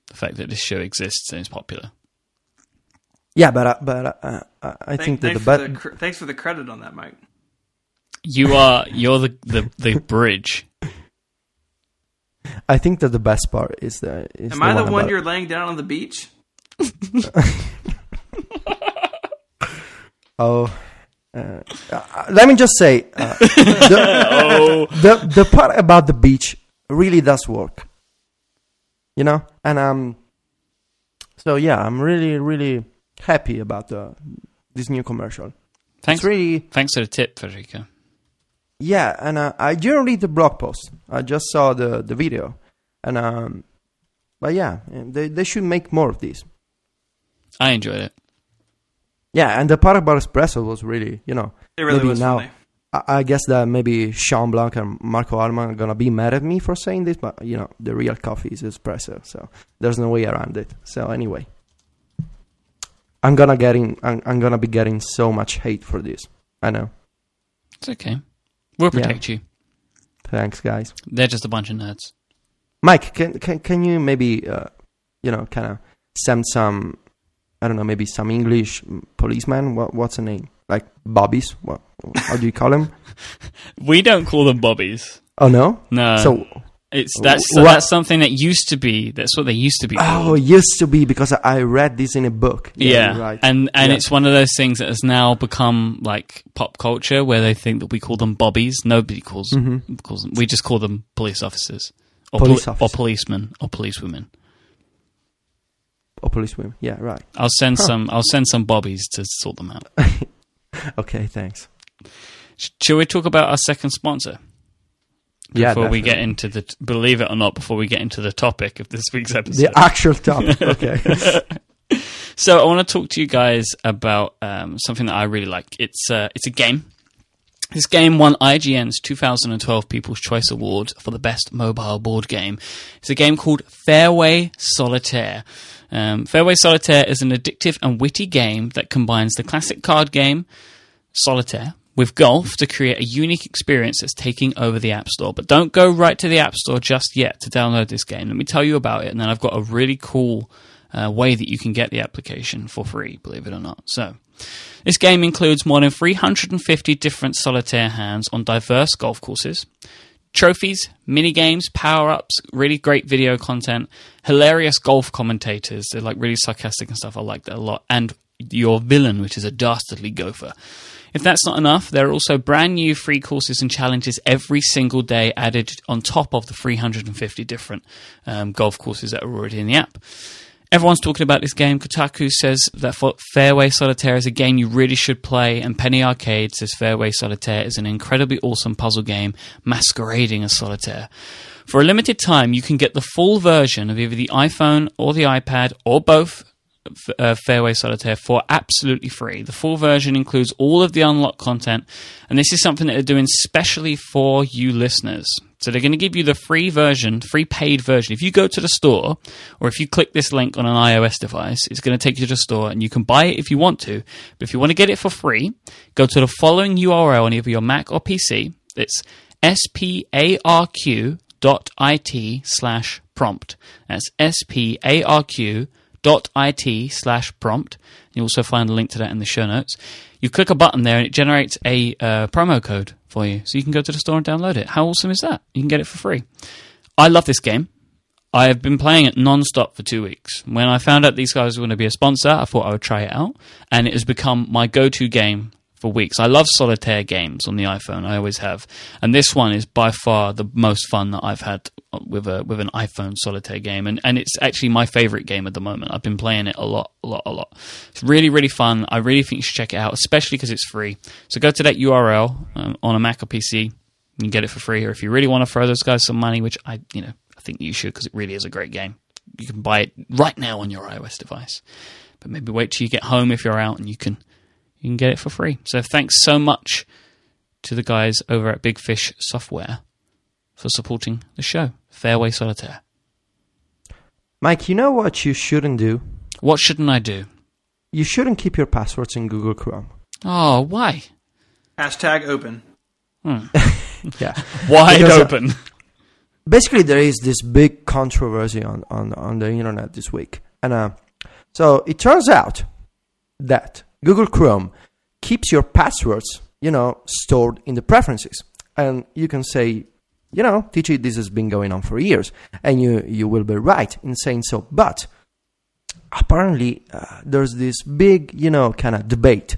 The fact that this show exists and is popular. Yeah, but uh, but uh, uh, I think that the thanks, for the, cr- thanks for the credit on that, Myke. You are you're the the, the bridge. I think that the best part is the. Is Am I the one about- you're laying down on the beach? Oh, uh, uh, let me just say, uh, the, the the part about the beach really does work. You know, and um, so yeah, I'm really really happy about the this new commercial. Thanks It's really thanks for the tip, Federico. yeah, and uh, I didn't read the blog post. I just saw the the video, and um, but yeah, they they should make more of these. I enjoyed it. Yeah, and the part about espresso was really, you know, It really Maybe was now- funny. I, I guess that maybe Shawn Blanc and Marco Arment are gonna be mad at me for saying this, but you know, the real coffee is espresso, so there's no way around it. So anyway, I'm gonna get in. I'm, I'm gonna be getting so much hate for this. I know. It's okay. We'll Yeah. protect you. Thanks, guys. They're just a bunch of nerds. Myke, can can can you maybe, uh, you know, kind of send some, I don't know, maybe some English policeman. What what's the name? Like bobbies? What? How do you call them? We don't call them bobbies. Oh no. No. so it's that's What- that's something that used to be. That's what they used to be. Oh, called. it used to be because I read this in a book. Yeah, you're right. and and Yeah. it's one of those things that has now become like pop culture, where they think that we call them bobbies. Nobody calls calls them. We just call them police officers, or Mm-hmm. Police poli- or policemen, or policewomen. Or police women. Yeah, right. I'll send some. I'll send some bobbies to sort them out. Okay, thanks. Shall we talk about our second sponsor Yeah, before we get into the? Believe it or not, before we get into the topic of this week's episode. the actual topic. Okay. So I want to talk to you guys about um, something that I really like. It's uh, it's a game. This game won IGN's 2012 People's Choice Award for the best mobile board game. It's a game called Fairway Solitaire. Um, Fairway Solitaire is an addictive and witty game that combines the classic card game Solitaire with golf to create a unique experience that's taking over the App Store. But don't go right to the App Store just yet to download this game. Let me tell you about it, and then I've got a really cool uh, way that you can get the application for free, believe it or not. So, this game includes more than 350 different solitaire hands on diverse golf courses. Trophies, mini games, power ups, really great video content, hilarious golf commentators. They're like really sarcastic and stuff. I like that a lot. And your villain, which is a dastardly gopher. If that's not enough, there are also brand new free courses and challenges every single day added on top of the 350 different um, golf courses that are already in the app. Everyone's talking about this game. Kotaku says that Fairway Solitaire is a game you really should play, and Penny Arcade says Fairway Solitaire is an incredibly awesome puzzle game masquerading as solitaire. For a limited time, you can get the full version of either the iPhone or the iPad or both uh, Fairway Solitaire for absolutely free. The full version includes all of the unlocked content, and this is something that they're doing specially for you listeners. So they're going to give you the free version, free paid version. If you go to the store, or if you click this link on an iOS device, it's going to take you to the store, and you can buy it if you want to. But if you want to get it for free, go to the following URL on either your Mac or PC. It's sparq.it slash prompt. That's sparq it slash prompt. You also find a link to that in the show notes. You click a button there and it generates a uh, promo code for you, so you can go to the store and download it. How awesome is that? You can get it for free. I love this game. I have been playing it non-stop for two weeks. When I found out these guys were going to be a sponsor, I thought I would try it out, and it has become my go-to game weeks. I love solitaire games on the iPhone. I always have, and this one is by far the most fun that I've had with a with an iPhone solitaire game, and and it's actually my favorite game at the moment. I've been playing it a lot, a lot, a lot. It's really, really fun. I really think you should check it out, especially because it's free. So go to that URL um, on a Mac or PC. You can get it for free, or if you really want to throw those guys some money, which I, you know, I think you should because it really is a great game. You can buy it right now on your iOS device, but maybe wait till you get home if you're out and you can you can get it for free. So thanks so much to the guys over at Big Fish Software for supporting the show, Fairway Solitaire. Myke, you know what you shouldn't do? What shouldn't I do? You shouldn't keep your passwords in Google Chrome. Oh, why? Hashtag open. Yeah. Wide Because, uh, open. Basically, there is this big controversy on, on, on the internet this week. And uh, so it turns out that Google Chrome keeps your passwords, you know, stored in the preferences. And you can say, you know, TG, this has been going on for years, and you you will be right in saying so. But apparently, uh, there's this big, you know, kind of debate.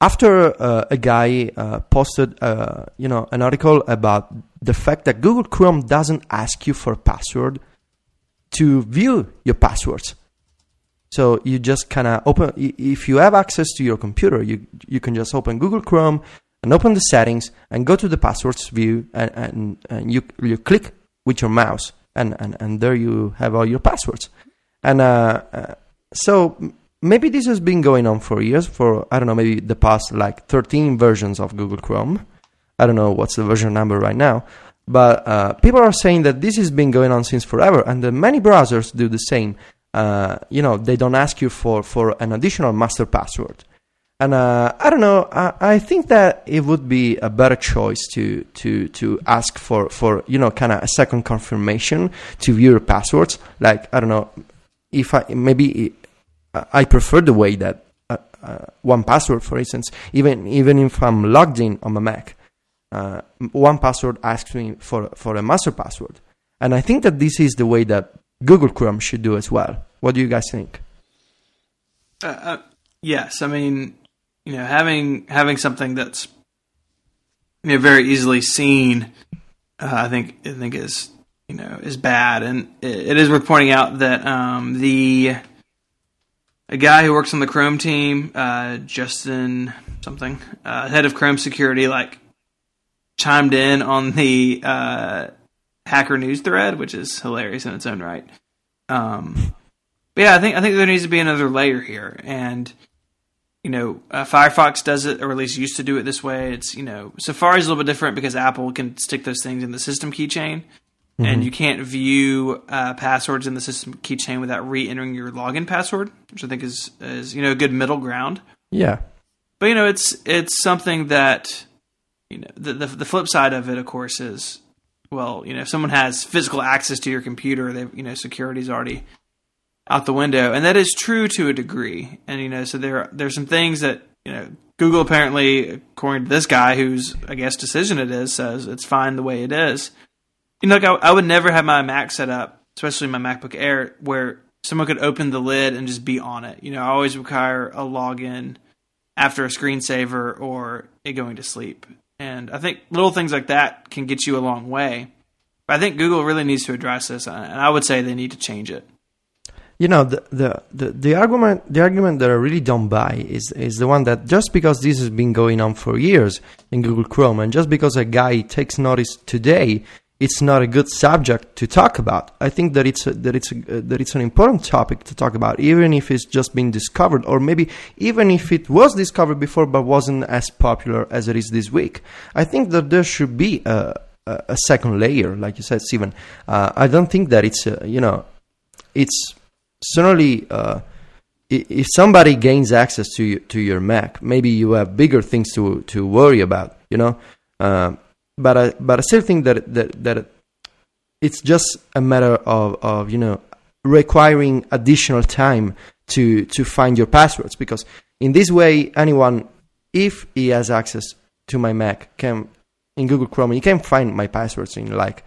After uh, a guy uh, posted, uh, you know, an article about the fact that Google Chrome doesn't ask you for a password to view your passwords. So you just kind of open. If you have access to your computer, you you can just open Google Chrome and open the settings and go to the passwords view and, and, and you you click with your mouse and, and, and there you have all your passwords. And uh, uh, so maybe this has been going on for years, for I don't know, maybe the past like 13 versions of Google Chrome. I don't know what's the version number right now, but uh, people are saying that this has been going on since forever, and that many browsers do the same. Uh, you know, they don't ask you for, for an additional master password. And uh, I don't know. I, I, think that it would be a better choice to to to ask for for you know kind of a second confirmation to view your passwords. Like I don't know if I maybe I prefer the way that uh, uh, 1Password, for instance, even even if I'm logged in on my Mac, uh, 1Password asks me for for a master password, and I think that this is the way that Google Chrome should do as well. What do you guys think? Uh, uh, yes, I mean, you know, having having something that's you know very easily seen, uh, I think I think is you know is bad, and it, it is worth pointing out that um, the a guy who works on the Chrome team, uh, Justin something, uh, head of Chrome security, like chimed in on the uh, Hacker News thread, which is hilarious in its own right. Um, but yeah, I think I think there needs to be another layer here, and you know, uh, Firefox does it, or at least used to do it this way. It's you know, Safari is a little bit different because Apple can stick those things in the system keychain, mm-hmm. and you can't view uh, passwords in the system keychain without re-entering your login password, which I think is is you know a good middle ground. Yeah, but you know, it's it's something that you know the, the the flip side of it, of course, is well, you know, if someone has physical access to your computer, they you know security's already out the window, and that is true to a degree. And you know, so there there's some things that you know Google apparently, according to this guy, whose I guess decision it is, says it's fine the way it is. You know, like I, I would never have my Mac set up, especially my MacBook Air, where someone could open the lid and just be on it. You know, I always require a login after a screensaver or it going to sleep. And I think little things like that can get you a long way. But I think Google really needs to address this, and I would say they need to change it you know the, the, the, the, argument the argument that I really don't buy is is the one that just because this has been going on for years in Google Chrome and just because a guy takes notice today it's not a good subject to talk about. I think that it's a, that it's a, that it's an important topic to talk about, even if it's just been discovered, or maybe even if it was discovered before but wasn't as popular as it is this week. I think that there should be a, a, second layer, like you said, Stephen. Uh, I don't think that it's you know it's certainly uh, if somebody gains access to to your Mac, maybe you have bigger things to to worry about, you know. Uh, but I but I still think that that that it's just a matter of of you know requiring additional time to to find your passwords because in this way anyone if he has access to my Mac can in Google Chrome he can find my passwords in like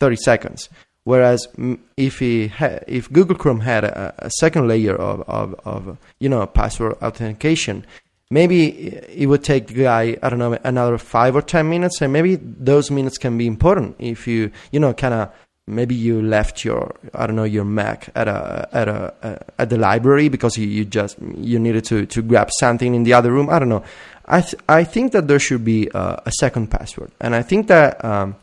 30 seconds Whereas if he ha- if Google Chrome had a, a second layer of, of, of, you know password authentication, maybe it would take the guy I don't know another five or ten minutes, and maybe those minutes can be important if you you know kind of maybe you left your I don't know your Mac at a at a uh, at the library because you, you just you needed to to grab something in the other room. I don't know. I th- I think that there should be a, a second password, and I think that. Um,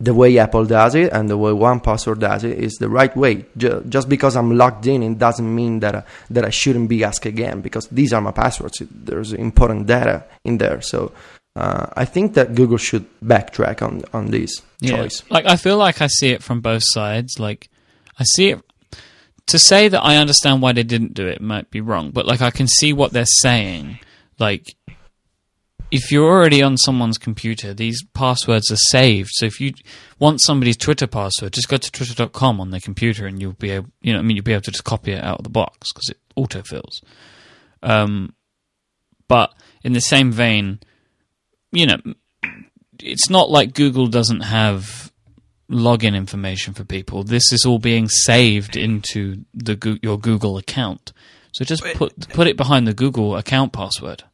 the way Apple does it and the way 1Password does it is the right way. Just because I'm logged in, it doesn't mean that uh, that I shouldn't be asked again because these are my passwords. There's important data in there, so uh, I think that Google should backtrack on on this yeah. choice. Like I feel like I see it from both sides. Like I see it. To say that I understand why they didn't do it might be wrong, but like I can see what they're saying. Like if you're already on someone's computer, these passwords are saved. So if you want somebody's Twitter password, just go to twitter.com on their computer and you'll be able, you know, I mean, you'll be able to just copy it out of the box because it autofills. Um, but in the same vein, you know, it's not like Google doesn't have login information for people. This is all being saved into the your Google account. So just put put it behind the Google account password.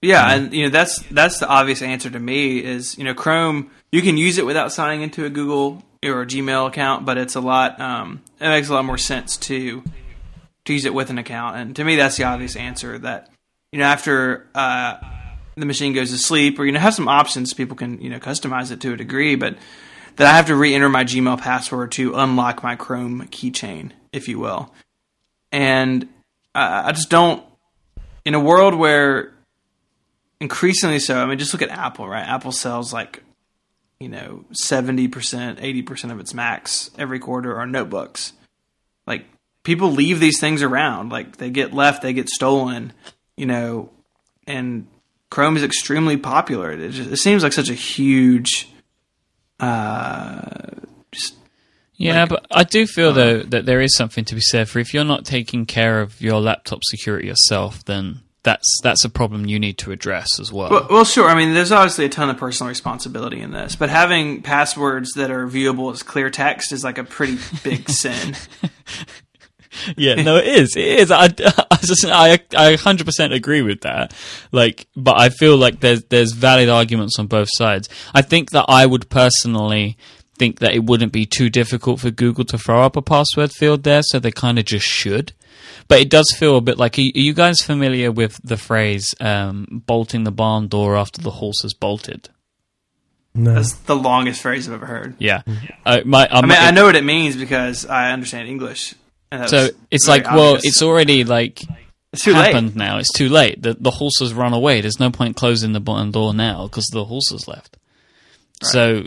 Yeah, and you know that's that's the obvious answer to me is you know Chrome you can use it without signing into a Google or a Gmail account, but it's a lot um, it makes a lot more sense to to use it with an account. And to me, that's the obvious answer that you know after uh, the machine goes to sleep, or you know have some options people can you know customize it to a degree, but that I have to re-enter my Gmail password to unlock my Chrome keychain, if you will. And I I just don't in a world where increasingly so. I mean, just look at Apple, right? Apple sells like, you know, 70%, 80% of its Macs every quarter are notebooks. Like, people leave these things around. Like, they get left, they get stolen, you know, and Chrome is extremely popular. It, just, it seems like such a huge, uh, just Yeah, Like- but I do feel though that there is something to be said for if you're not taking care of your laptop security yourself, then that's that's a problem you need to address as well. Well, well, sure. I mean, there's obviously a ton of personal responsibility in this, but having passwords that are viewable as clear text is like a pretty big sin. yeah, no, it is. It is. I, I, just, I, I 100% agree with that. Like, but I feel like there's there's valid arguments on both sides. I think that I would personally think that it wouldn't be too difficult for Google to throw up a password field there, so they kind of just should. But it does feel a bit like. Are you guys familiar with the phrase um, "bolting the barn door after the horse has bolted"? No. That's the longest phrase I've ever heard. Yeah, uh, my, I mean, I know what it means because I understand English. So it's very like, well, it's already like It's too late. happened now. It's too late. The the horse has run away. There's no point closing the barn door now because the horse has left. So,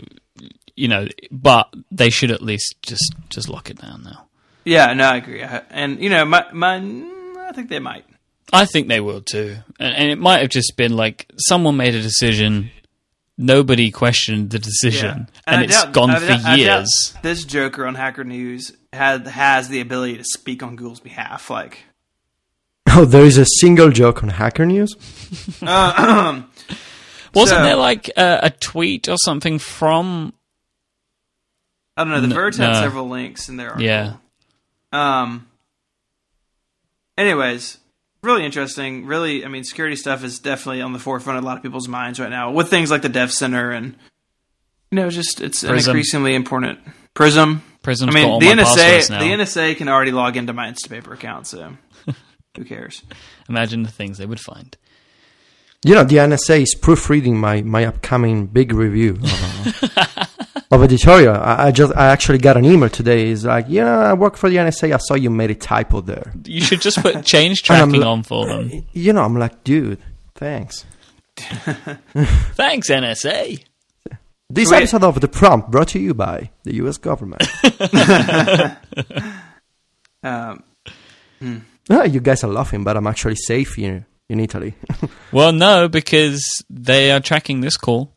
you know, but they should at least just just lock it down now. Yeah, no, I agree. And you know, my my, I think they might. I think they will too, and, and it might have just been like someone made a decision. Nobody questioned the decision, and, I it's doubt- gone I for doubt- I years. This Joker on Hacker News had has the ability to speak on Google's behalf. Like, Oh, there is a single joke on Hacker News. Uh-huh. Wasn't So- there like a, a tweet or something from? I don't know. The No- Verge had no. several links in there. article. Yeah, Um. Anyways, really interesting. Really, I mean, security stuff is definitely on the forefront of a lot of people's minds right now with things like the Dev Center and you know, just it's an increasingly important Prism. Prism's I mean, the NSA, the NSA can already log into my Instapaper account, so who cares? Imagine the things they would find. You know, the NSA is proofreading my, my upcoming big review uh, of editorial. I, I just I actually got an email today. It's like, yeah, I work for the NSA. I saw you made a typo there. You should just put change tracking li- on for them. You know, I'm like, dude, thanks. Thanks, NSA. This So episode of The Prompt brought to you by the U.S. government. Um, Ah, you guys are laughing, but I'm actually safe here in Italy. Well, no, because they are tracking this call.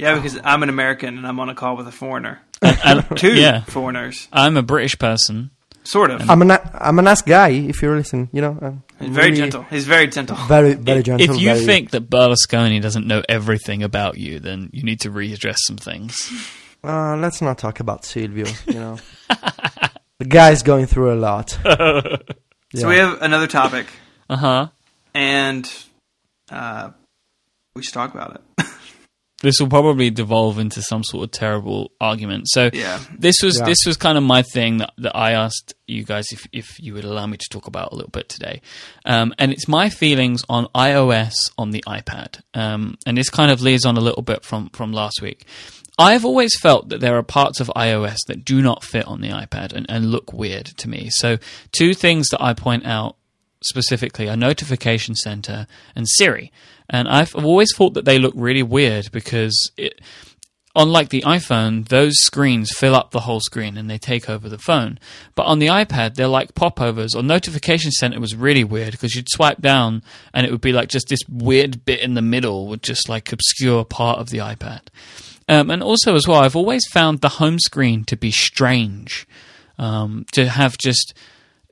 Yeah, because I'm an American and I'm on a call with a foreigner. And, Two yeah, foreigners, I'm a British person. sort of. I'm a na- I'm a nice guy. If you're listening, you know, I'm He's very really- gentle. He's very gentle. very very gentle. if you very- think that Berlusconi doesn't know everything about you, then you need to readdress some things. Uh, let's not talk about Silvio. You know, the guy's going through a lot. So we have another topic, Uh huh. and uh, we should talk about it. This will probably devolve into some sort of terrible argument. So Yeah. this was Yeah. this was kind of my thing that, that I asked you guys if if you would allow me to talk about a little bit today, um, and it's my feelings on iOS on the iPad, um, and this kind of leads on a little bit from from last week. I've always felt that there are parts of iOS that do not fit on the iPad and, and look weird to me. So two things that I point out specifically are Notification Center and Siri. And I've always thought that they look really weird because it, unlike the iPhone, those screens fill up the whole screen and they take over the phone. But on the iPad, they're like popovers. Or Notification Center was really weird because you'd swipe down and it would be like just this weird bit in the middle would just like obscure part of the iPad. Um, and also, as well, I've always found the home screen to be strange. Um, to have just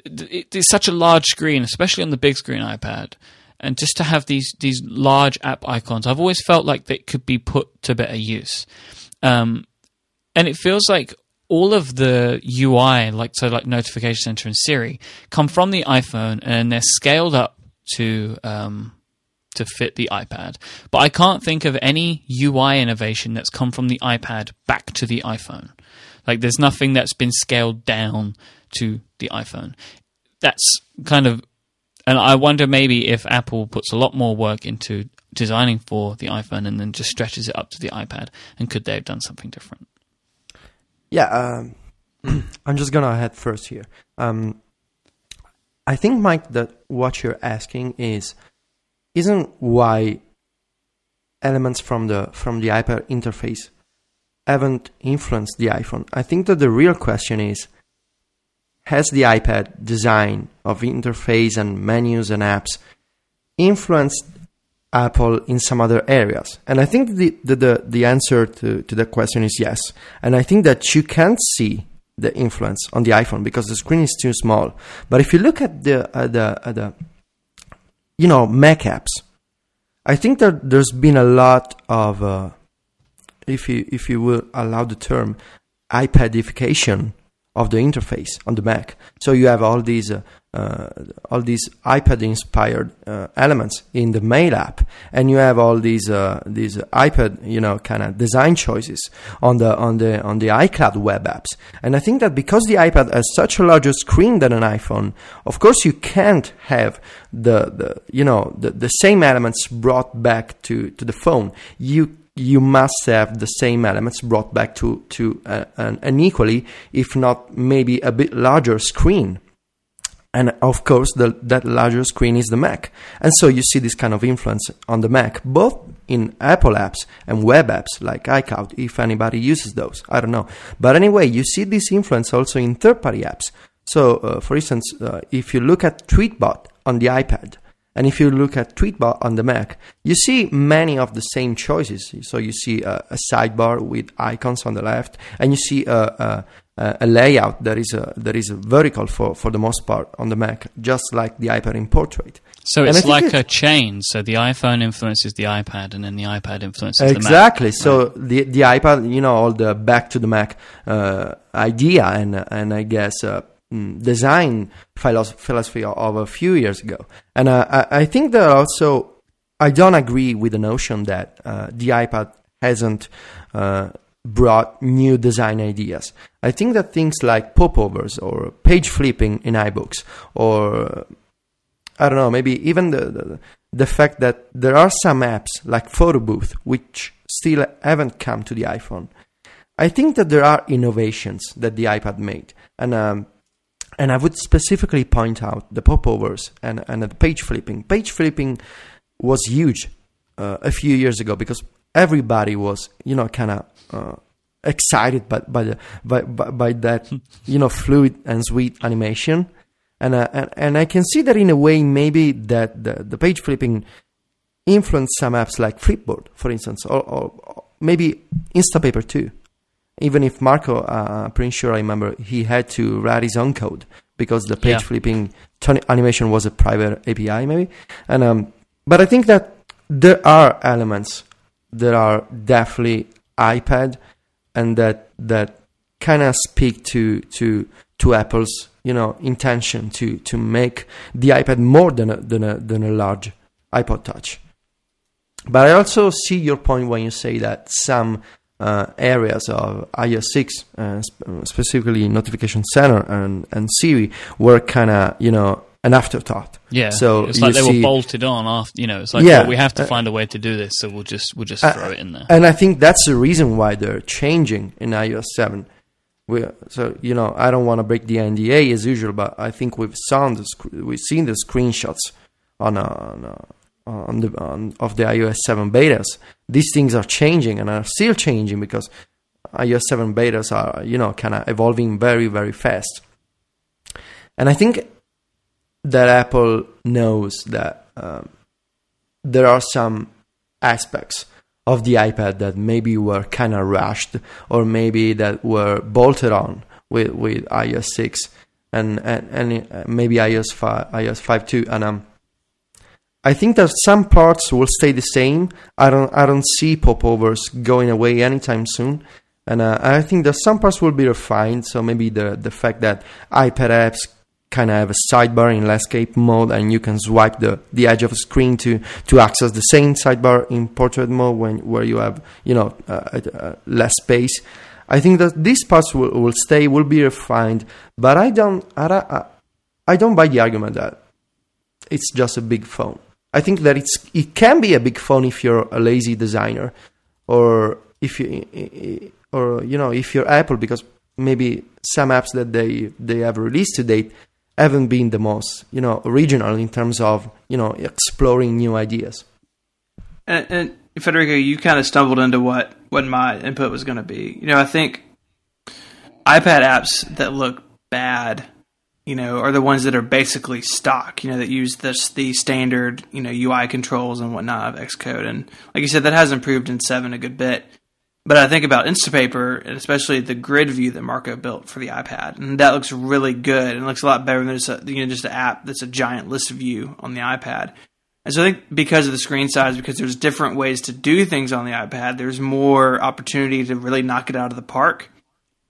it, it's such a large screen, especially on the big screen iPad, and just to have these these large app icons, I've always felt like they could be put to better use. Um, and it feels like all of the UI, like so, like Notification Center and Siri, come from the iPhone, and they're scaled up to um, to fit the iPad. But I can't think of any UI innovation that's come from the iPad back to the iPhone. Like, there's nothing that's been scaled down to the iPhone. That's kind of, and I wonder maybe if Apple puts a lot more work into designing for the iPhone and then just stretches it up to the iPad, and could they have done something different? Yeah, um, I'm just gonna head first here. Um, I think, Myke, that what you're asking is isn't why elements from the from the iPad interface haven't influenced the iPhone. I think that the real question is has the iPad design of interface and menus and apps influenced Apple in some other areas? And I think the, the, the, the answer to, to that question is yes. And I think that you can't see the influence on the iPhone because the screen is too small. But if you look at the, at the, at the you know, Mac apps, I think that there's been a lot of, uh, if you if you will allow the term, iPadification of the interface on the Mac. So you have all these uh, uh, all these iPad inspired uh, elements in the Mail app, and you have all these uh, these iPad you know kind of design choices on the on the on the iCloud web apps. And I think that because the iPad has such a larger screen than an iPhone, of course you can't have the, the you know the, the same elements brought back to, to the phone. You you must have the same elements brought back to to uh, an, equally, if not maybe a bit larger screen. And of course, the, that larger screen is the Mac. And so you see this kind of influence on the Mac, both in Apple apps and web apps like iCloud, if anybody uses those. I don't know. But anyway, you see this influence also in third party apps. So, uh, for instance, uh, if you look at Tweetbot on the iPad, and if you look at Tweetbot on the Mac, you see many of the same choices. So you see a, a sidebar with icons on the left, and you see a, a, a layout that is a, that is vertical for, for the most part on the Mac, just like the iPad in Portrait. So it's like a chain. So the iPhone influences the iPad, and then the iPad influences exactly. The Mac. Exactly. So right. the the iPad, you know, all the back to the Mac uh, idea, and and I guess. Uh, design philosophy of a few years ago. And I, think that also, I don't agree with the notion that uh, the iPad hasn't uh, brought new design ideas. I think that things like popovers or page flipping in iBooks or I don't know, maybe even the, the, the fact that there are some apps like Photo Booth which still haven't come to the iPhone. I think that there are innovations that the iPad made, and um, and I would specifically point out the popovers and, and the page flipping. Page flipping was huge uh, a few years ago because everybody was, you know, kind of uh, excited by, by, the, by, by, by, that, you know, fluid and sweet animation. And, uh, and, and I can see that in a way, maybe that the, the page flipping influenced some apps like Flipboard, for instance, or, or maybe Instapaper too even if Marco, uh, I'm pretty sure I remember he had to write his own code because the page yeah. flipping animation was a private API, maybe. And um, but I think that there are elements that are definitely iPad, and that that kind of speak to to to Apple's you know intention to to make the iPad more than a, than a than a large iPod Touch. But I also see your point when you say that some uh, areas of iOS 6, uh, sp- specifically Notification Center and, and Siri, were kind of, you know, an afterthought. Yeah, so it's like they see, were bolted on after. You know, it's like yeah, well, we have to uh, find a way to do this, so we'll just we'll just uh, throw it in there. And I think that's the reason why they're changing in iOS 7. We, so you know, I don't want to break the NDA as usual, but I think we've seen the, we've seen the screenshots on a, on a on the on, of the iOS 7 betas. These things are changing and are still changing because iOS 7 betas are you know kind of evolving very very fast. And I think that Apple knows that um, there are some aspects of the iPad that maybe were kind of rushed or maybe that were bolted on with, with iOS 6 and, and, and uh, maybe iOS 5, iOS 5 too. And um, I think that some parts will stay the same. I don't I don't see popovers going away anytime soon. And uh, I think that some parts will be refined. So maybe the the fact that iPad apps kind of have a sidebar in landscape mode and you can swipe the, the edge of the screen to, to access the same sidebar in portrait mode when where you have you know uh, uh, less space I think that these parts will, will stay will be refined but I don't I, I don't buy the argument that it's just a big phone I think that it's it can be a big phone if you're a lazy designer or if you or you know if you're Apple because maybe some apps that they they have released to date haven't been the most you know original in terms of you know exploring new ideas. And, and Federico, you kind of stumbled into what what my input was going to be. You know, I think iPad apps that look bad, you know, are the ones that are basically stock. You know, that use this the standard you know UI controls and whatnot of Xcode. And like you said, that has improved in seven a good bit. But I think about Instapaper, and especially the grid view that Marco built for the iPad, and that looks really good. And looks a lot better than just a, you know just an app that's a giant list view on the iPad. And so I think because of the screen size, because there's different ways to do things on the iPad, there's more opportunity to really knock it out of the park.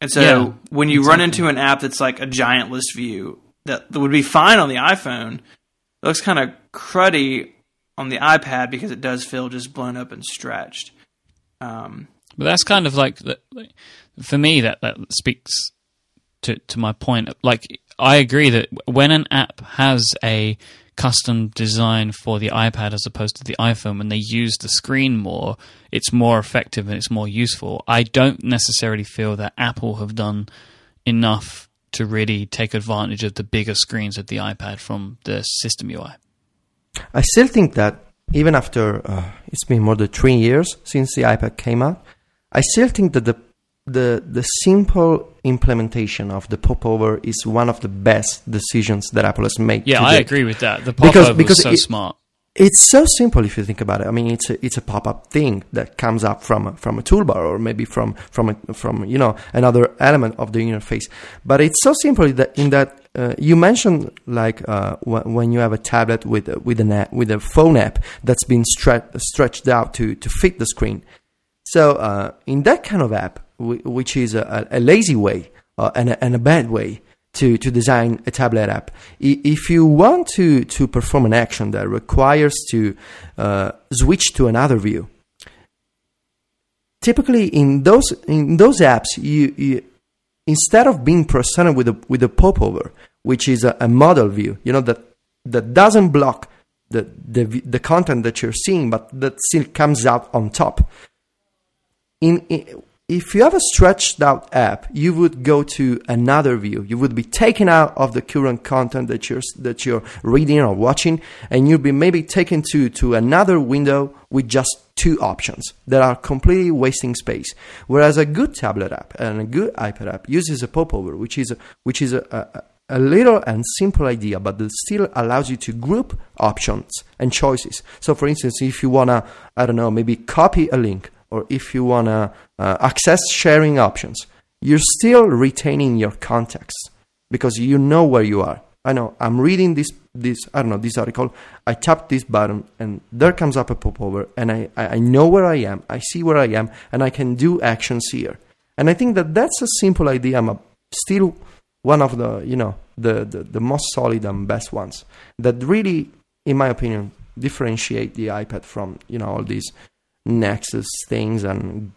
And so yeah, when you exactly. run into an app that's like a giant list view that, that would be fine on the iPhone, it looks kind of cruddy on the iPad because it does feel just blown up and stretched. Um, but that's kind of like, for me, that, that speaks to, to my point. Like, I agree that when an app has a custom design for the iPad as opposed to the iPhone, when they use the screen more, it's more effective and it's more useful. I don't necessarily feel that Apple have done enough to really take advantage of the bigger screens of the iPad from the system UI. I still think that even after uh, it's been more than three years since the iPad came out, I still think that the the the simple implementation of the popover is one of the best decisions that Apple has made. Yeah, I agree with that. The popover because, because so it, smart. It's so simple if you think about it. I mean, it's a, it's a pop up thing that comes up from a, from a toolbar or maybe from from a, from you know another element of the interface. But it's so simple that in that uh, you mentioned like uh, w- when you have a tablet with with an app, with a phone app that's been stre- stretched out to to fit the screen. So uh, in that kind of app, which is a, a lazy way uh, and, a, and, a, bad way to, to design a tablet app, if you want to, to perform an action that requires to uh, switch to another view, typically in those in those apps, you, you instead of being presented with a with a popover, which is a, a model view, you know that that doesn't block the, the the content that you're seeing, but that still comes out on top. In, in if you have a stretched out app, you would go to another view. You would be taken out of the current content that you're that you're reading or watching, and you'd be maybe taken to to another window with just two options that are completely wasting space. Whereas a good tablet app and a good iPad app uses a popover, which is a, which is a, a, a little and simple idea, but it still allows you to group options and choices. So, for instance, if you wanna, I don't know, maybe copy a link or if you want to uh, access sharing options, you're still retaining your context because you know where you are. I know I'm reading this this I don't know this article. I tap this button and there comes up a popover, and I I know where I am. I see where I am, and I can do actions here. And I think that that's a simple idea. I'm still one of the you know the, the the most solid and best ones that really, in my opinion, differentiate the iPad from you know all these Nexus things and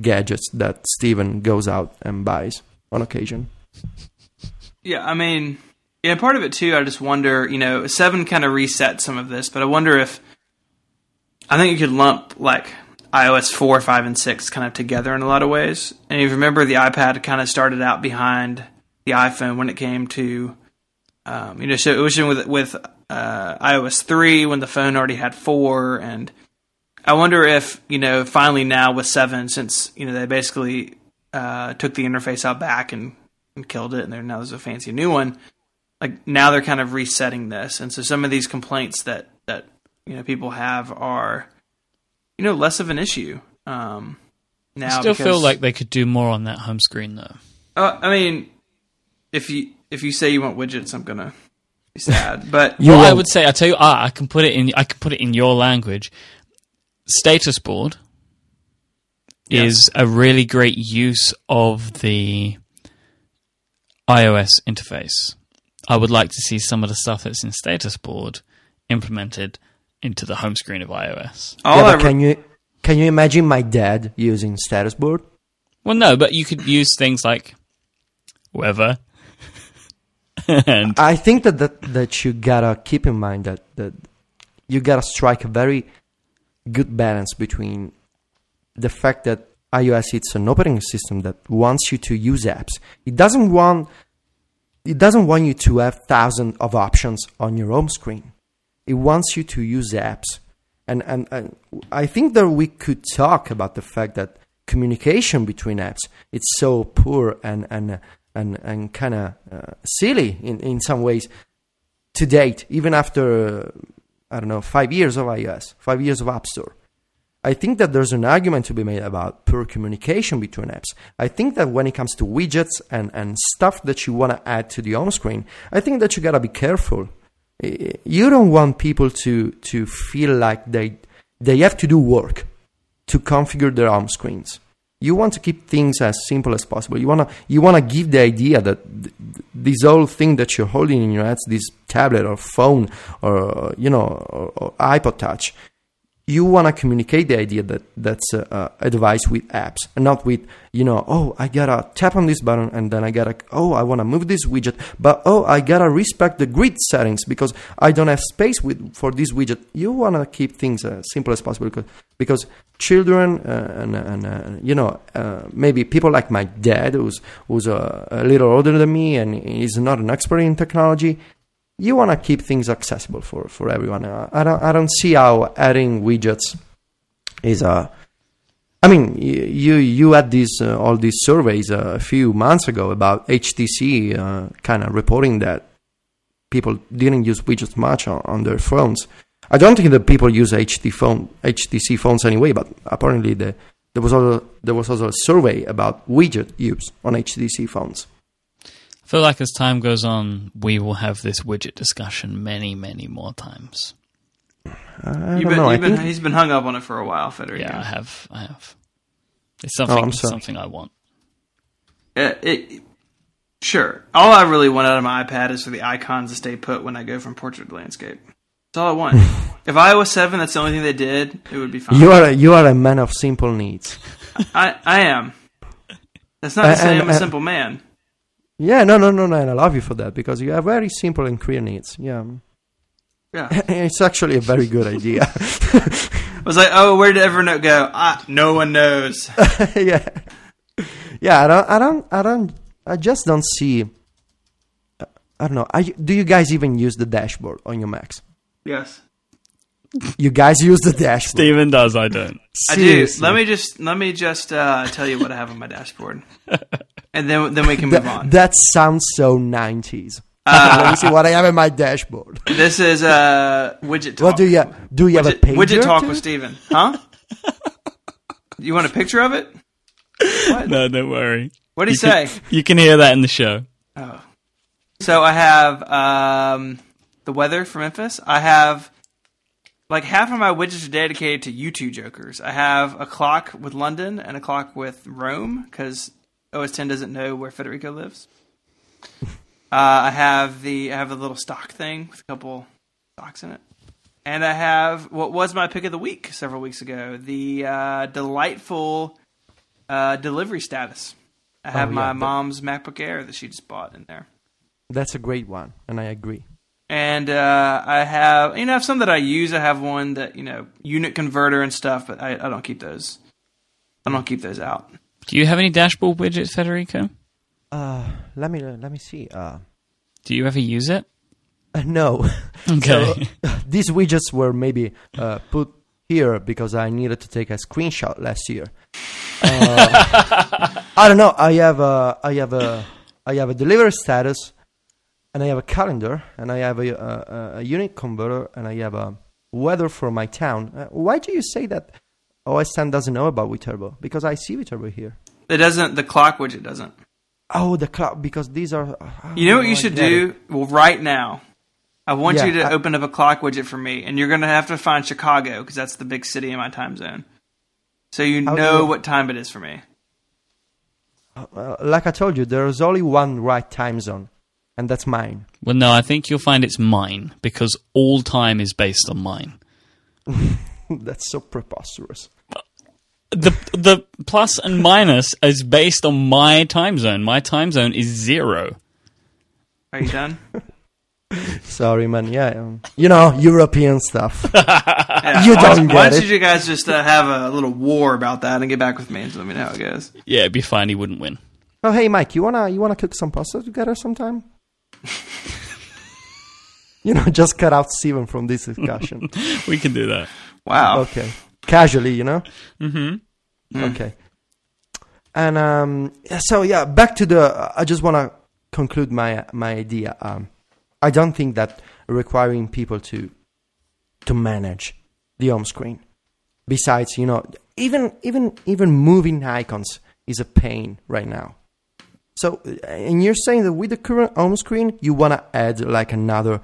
gadgets that Stephen goes out and buys on occasion. Yeah, I mean, yeah, part of it too. I just wonder, you know, seven kind of reset some of this, but I wonder if I think you could lump like iOS four, five, and six kind of together in a lot of ways. And if you remember, the iPad kind of started out behind the iPhone when it came to, um, you know, so it was with with uh, iOS three when the phone already had four, and I wonder if you know finally now with seven, since you know they basically uh, took the interface out back and, and killed it, and there now there's a fancy new one. Like now they're kind of resetting this, and so some of these complaints that that you know people have are you know less of an issue. Um, now I still because- feel like they could do more on that home screen though. uh, I mean, if you if you say you want widgets, I'm gonna be sad. But well, I would say I tell you, ah, I can put it in. I can put it in your language. Status board Yeah. is a really great use of the iOS interface. I would like to see some of the stuff that's in status board implemented into the home screen of iOS. all oh, yeah, but re- can you can you imagine my dad using status board? Well, no, but you could use things like weather and I think that, that that you gotta keep in mind that that you gotta strike a very good balance between the fact that iOS it's an operating system that wants you to use apps. It doesn't want it doesn't want you to have thousands of options on your home screen. It wants you to use apps. And, and and I think that we could talk about the fact that communication between apps it's so poor and and and and kind of uh, silly in in some ways to date, even after I don't know five years of iOS, five years of App Store. I think that there's an argument to be made about poor communication between apps. I think that when it comes to widgets and, and stuff that you want to add to the home screen, I think that you gotta be careful. You don't want people to to feel like they they have to do work to configure their home screens. You want to keep things as simple as possible. You wanna you wanna give the idea that th- th- this whole thing that you're holding in your hands, this tablet or phone or you know or, or iPod Touch, you want to communicate the idea that that's a, a, a with apps and not with you know oh i gotta tap on this button and then i gotta oh i want to move this widget but oh i gotta respect the grid settings because i don't have space with for this widget. You want to keep things as simple as possible because because children uh, and, and uh, you know uh, maybe people like my dad who's who's uh, a little older than me and is not an expert in technology you want to keep things accessible for, for everyone. Uh, I don't I don't see how adding widgets is a. I mean, you you had these uh, all these surveys uh, a few months ago about HTC uh, kind of reporting that people didn't use widgets much on, on their phones. I don't think that people use HT phone HTC phones anyway, but apparently the, there was also there was also a survey about widget use on HTC phones. I feel like as time goes on, we will have this widget discussion many, many more times. I you've don't been, know. I you've been, think he's been hung up on it for a while, Federico. Yeah, I have. I have. It's something. I'm sorry. something I want. Uh, it, sure. All I really want out of my iPad is for the icons to stay put when I go from portrait to landscape. That's all I want. if iOS seven, that's the only thing they did, it would be fine. you are a, you are a man of simple needs. I I am. That's not Uh, to say I'm a simple man. Yeah, no, no, no, no, and I love you for that because you have very simple and clear needs. Yeah, Yeah. it's actually a very good idea. I was like, oh, where did Evernote go? Ah, no one knows. yeah, yeah. I don't, I don't, I don't, I just don't see. uh, I don't know. I, do you guys even use the dashboard on your Macs? yes, You guys use the dashboard. Stephen does. I don't. I do. Let me just let me just uh, tell you what I have on my dashboard, and then then we can move That, on. that sounds so nineties. Uh, Let me see what I have in my dashboard. This is uh, widget talk. What do you do? You have a widget, pager widget talk too? with Stephen. Huh? you want a picture of it? No, don't worry. What do he You say? can, you can hear that in the show. Oh. So I have um, the weather for Memphis. I have like half of my widgets are dedicated to you two jokers. I have a clock with London and a clock with Rome because OS 10 doesn't know where Federico lives. Uh, I have the I have the little stock thing with a couple stocks in it, and I have what was my pick of the week several weeks ago. The uh, delightful uh, delivery status. I have Oh, yeah, my that- mom's MacBook Air that she just bought in there. That's a great one, and I agree. And uh, I have, you know, I have some that I use. I have one that, you know, unit converter and stuff, but I, I don't keep those. I don't keep those out. Do you have any dashboard widgets, Federico? Uh, let me let me see. Uh, Do you ever use it? Uh, no. Okay. So, these widgets were maybe uh, put here because I needed to take a screenshot last year. Uh, I don't know. I have a, I have a, I have a delivery status, and I have a calendar, and I have a, a, a unit converter, and I have a weather for my town. Uh, why do you say that OS 10 doesn't know about Viterbo? Because I see Viterbo here. It doesn't. The clock widget doesn't. Oh, the clock. Because these are. oh, You know what you I should do? it. Well, right now, I want Yeah, you to I- open up a clock widget for me, and you're going to have to find Chicago because that's the big city in my time zone. So you know you- what time it is for me. Uh, like I told you, there is only one right time zone, and that's mine. well, no, I think you'll find it's mine because all time is based on mine. that's so preposterous. The the plus and minus is based on my time zone. My time zone is zero. Are you done? Sorry, man. Yeah, um, you know European stuff. Yeah. You Why- don't Why get don't it. you guys just uh, have a little war about that and get back with me and let me know how it goes? Yeah, it'd be fine. He wouldn't win. oh, hey, Myke, you wanna you wanna cook some pasta together sometime? you know, just cut out Stephen from this discussion. We can do that. Wow. okay, casually, you know. Mm-hmm. Okay. And um, so yeah, back to the. I just want to conclude my my idea. Um, I don't think that requiring people to to manage the home screen, besides you know, even even even moving icons is a pain right now. So, and you're saying that with the current home screen, you want to add like another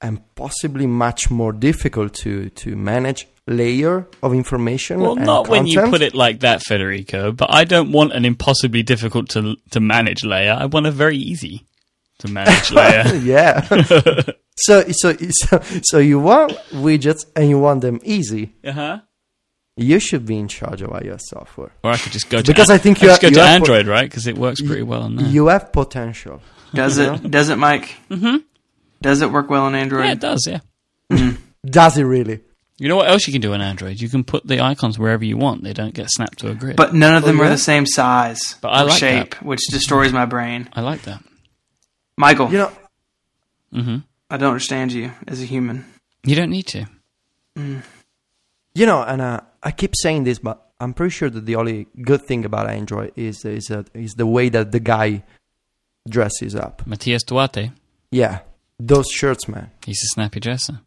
and possibly much more difficult to to manage layer of information. Well, not when you put it like that, Federico. But I don't want an impossibly difficult to to manage layer. I want a very easy to manage layer. yeah. so, so, so, so you want widgets and you want them easy. uh huh. You should be in charge of iOS software. Or I could just go to Because I think you just ha- go you to have po- Android, right? Because it works pretty well on there. You have potential. Does it? Does it, Myke? Mm-hmm. Does it work well on Android? yeah, it does. Yeah. Does it really? You know what else you can do on Android? You can put the icons wherever you want. They don't get snapped to a grid. But none of them Oh, are the same size But I or like shape, which destroys my brain. I like that. Michael, You know, mm-hmm. I don't understand you as a human. You don't need to. You know, and uh, I keep saying this, but I'm pretty sure that the only good thing about Android is is uh, is the way that the guy dresses up. Matias Duarte. Yeah, those shirts, man. He's a snappy dresser.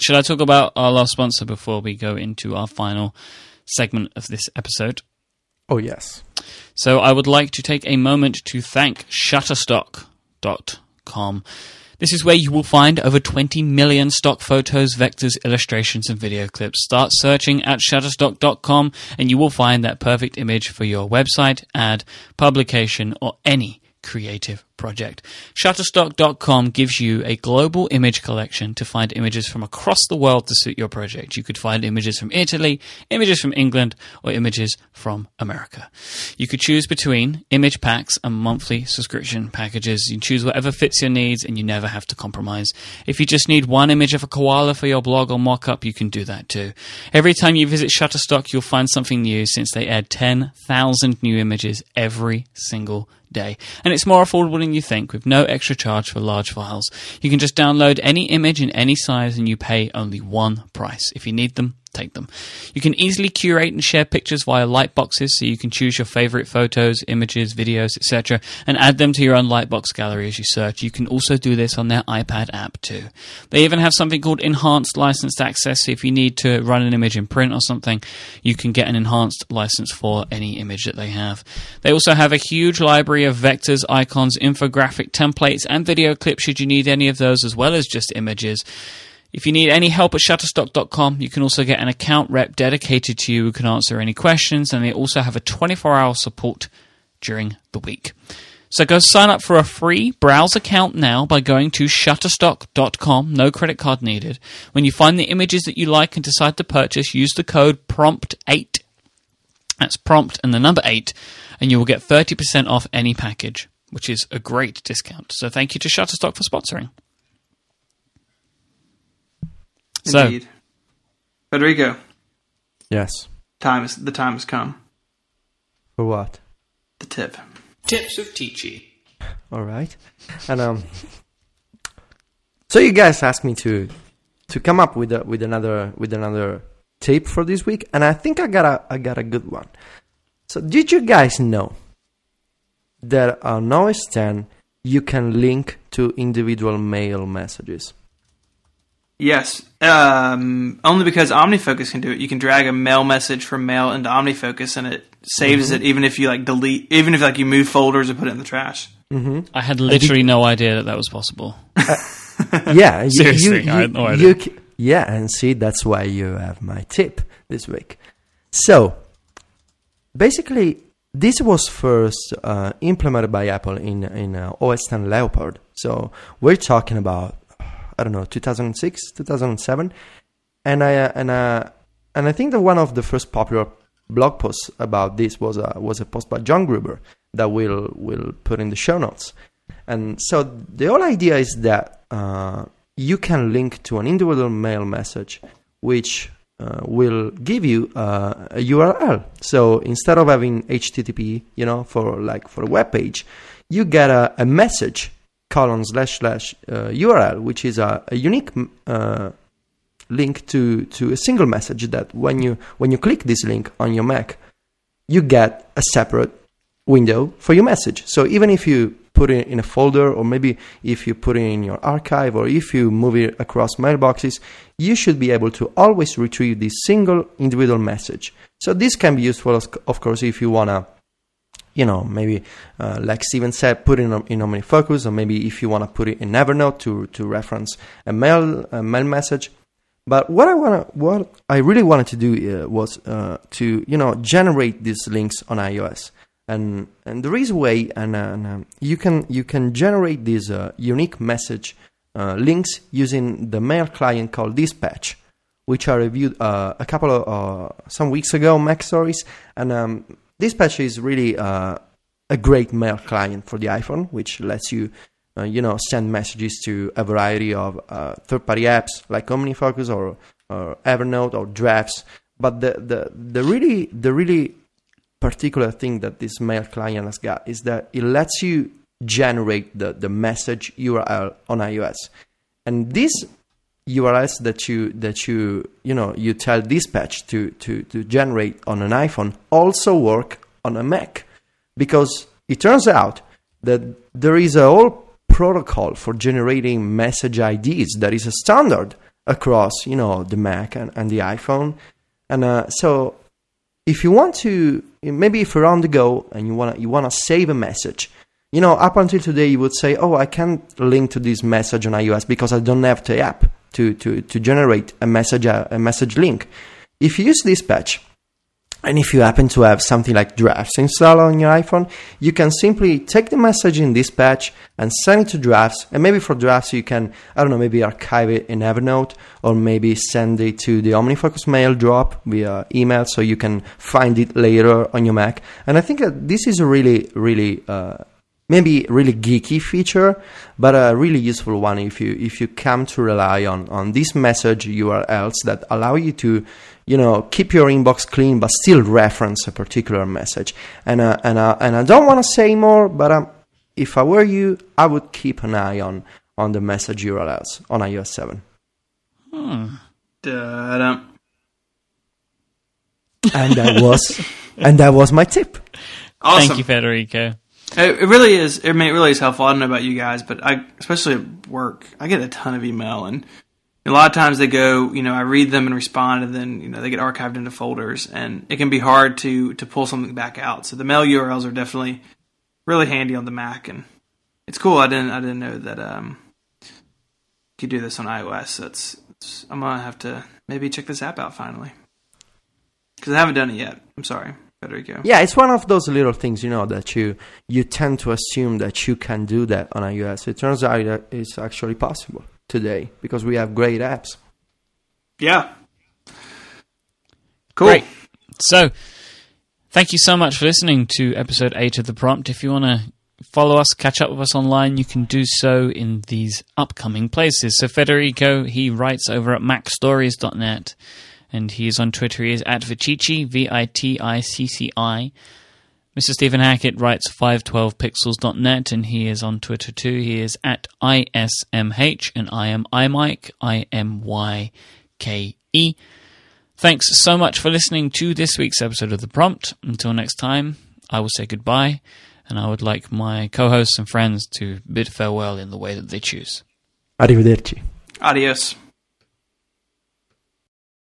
Should I talk about our last sponsor before we go into our final segment of this episode? Oh yes. So I would like to take a moment to thank Shutterstock.com. This is where you will find over 20 million stock photos, vectors, illustrations, and video clips. Start searching at Shutterstock.com and you will find that perfect image for your website, ad, publication, or any creative project. Shutterstock.com gives you a global image collection to find images from across the world to suit your project. You could find images from Italy, images from England, or images from America. You could choose between image packs and monthly subscription packages. You choose whatever fits your needs and you never have to compromise. If you just need one image of a koala for your blog or mock-up, you can do that too. Every time you visit Shutterstock, you'll find something new since they add 10,000 new images every single day. And it's more affordable than you think with no extra charge for large files. You can just download any image in any size and you pay only one price. If you need them, take them. You can easily curate and share pictures via lightboxes so you can choose your favorite photos, images, videos, etc. and add them to your own lightbox gallery as you search. You can also do this on their iPad app too. They even have something called enhanced licensed access. So if you need to run an image in print or something, you can get an enhanced license for any image that they have. They also have a huge library of vectors, icons, infographic templates, and video clips should you need any of those as well as just images. If you need any help at Shutterstock.com, you can also get an account rep dedicated to you who can answer any questions, and they also have a 24 hour support during the week. So go sign up for a free browse account now by going to Shutterstock.com, no credit card needed. When you find the images that you like and decide to purchase, use the code PROMPT8. That's prompt and the number 8, and you will get 30% off any package, which is a great discount. So thank you to Shutterstock for sponsoring. So- Indeed. Federico, Yes. time is the time has come. For what? The tip. Tips of Teachy. All right. And um, So you guys asked me to to come up with a, with another with another tip for this week, and I think I got a I got a good one. So did you guys know that on OS 10 you can link to individual mail messages? Yes, um, only because OmniFocus can do it. You can drag a mail message from Mail into OmniFocus, and it saves it, even if you like delete, even if like you move folders or put it in the trash. Mm-hmm. I had literally no idea that that was possible. yeah, you, Seriously, you, I had no idea. you yeah, and see, that's why you have my tip this week. So, basically, this was first uh, implemented by Apple in in uh, OS 10 Leopard. So we're talking about I don't know 2006, 2007, and I uh, and uh, and I think that one of the first popular blog posts about this was a was a post by John Gruber that we'll will put in the show notes. And so the whole idea is that uh, you can link to an individual mail message, which uh, will give you uh, a URL. So instead of having HTTP, you know, for like for a web page, you get a, a message colon slash slash uh, URL, which is a, a unique uh, link to to a single message that when you when you click this link on your Mac, you get a separate window for your message. So even if you put it in a folder, or maybe if you put it in your archive, or if you move it across mailboxes, you should be able to always retrieve this single individual message. So this can be useful, of- course, if you wanna, you know, maybe uh, like Stephen said, put it in in OmniFocus, or maybe if you wanna put it in Evernote to to reference a mail a mail message. But what I wanna, what I really wanted to do uh, was uh, to, you know, generate these links on iOS, and and there is a way, and, uh, and um, you can you can generate these uh, unique message uh, links using the mail client called Dispatch, which I reviewed uh, a couple of uh, some weeks ago, MacStories, and um, Dispatch is really uh, a great mail client for the iPhone, which lets you uh, you know, send messages to a variety of uh, third-party apps like OmniFocus or, or Evernote or Drafts. But the, the, the really the really particular thing that this mail client has got is that it lets you generate the, the message URL on iOS. And these URLs that you that you you know you tell dispatch to, to, to generate on an iPhone also work on a Mac. Because it turns out that there is a whole protocol for generating message IDs that is a standard across, you know, the Mac and, and the iPhone. And uh, so, if you want to, maybe if you're on the go and you wanna you wanna save a message, you know, up until today you would say, oh, I can't link to this message on iOS because I don't have the app to to to generate a message a message link. If you use Dispatch, and if you happen to have something like Drafts installed on your iPhone, you can simply take the message in Dispatch and send it to Drafts. And maybe for Drafts, you can, I don't know, maybe archive it in Evernote or maybe send it to the OmniFocus mail drop via email so you can find it later on your Mac. And I think that this is a really, really, uh, maybe really geeky feature, but a really useful one if you if you come to rely on on these message URLs that allow you to you know keep your inbox clean but still reference a particular message. And uh, and uh, and I don't want to say more, but um, if I were you, I would keep an eye on on the message URLs on iOS seven. Da-dum. And that was and that was my tip. Awesome. Thank you, Federico. It, it really is. I mean, it really is helpful. I don't know about you guys, but I, especially at work, I get a ton of email, and a lot of times they go, you know, I read them and respond, and then you know they get archived into folders, and it can be hard to to pull something back out. So the mail URLs are definitely really handy on the Mac, and it's cool. I didn't I didn't know that um you could do this on iOS. So it's, it's I'm gonna have to maybe check this app out finally because I haven't done it yet. I'm sorry, Federico. Yeah, it's one of those little things, you know, that you you tend to assume that you can do that on iOS. It turns out that it's actually possible today because we have great apps. Yeah. Cool. Great. So, thank you so much for listening to episode 8 of The Prompt. If you want to follow us, catch up with us online, you can do so in these upcoming places. So, Federico, he writes over at macstories.net and he is on Twitter. He is at Viticci, V I T I C C I. Mr. Stephen Hackett writes 512pixels.net and he is on Twitter too. He is at ISMH and I am iMyke, I M Y K E. Thanks so much for listening to this week's episode of The Prompt. Until next time, I will say goodbye and I would like my co hosts and friends to bid farewell in the way that they choose. Arrivederci. Adios.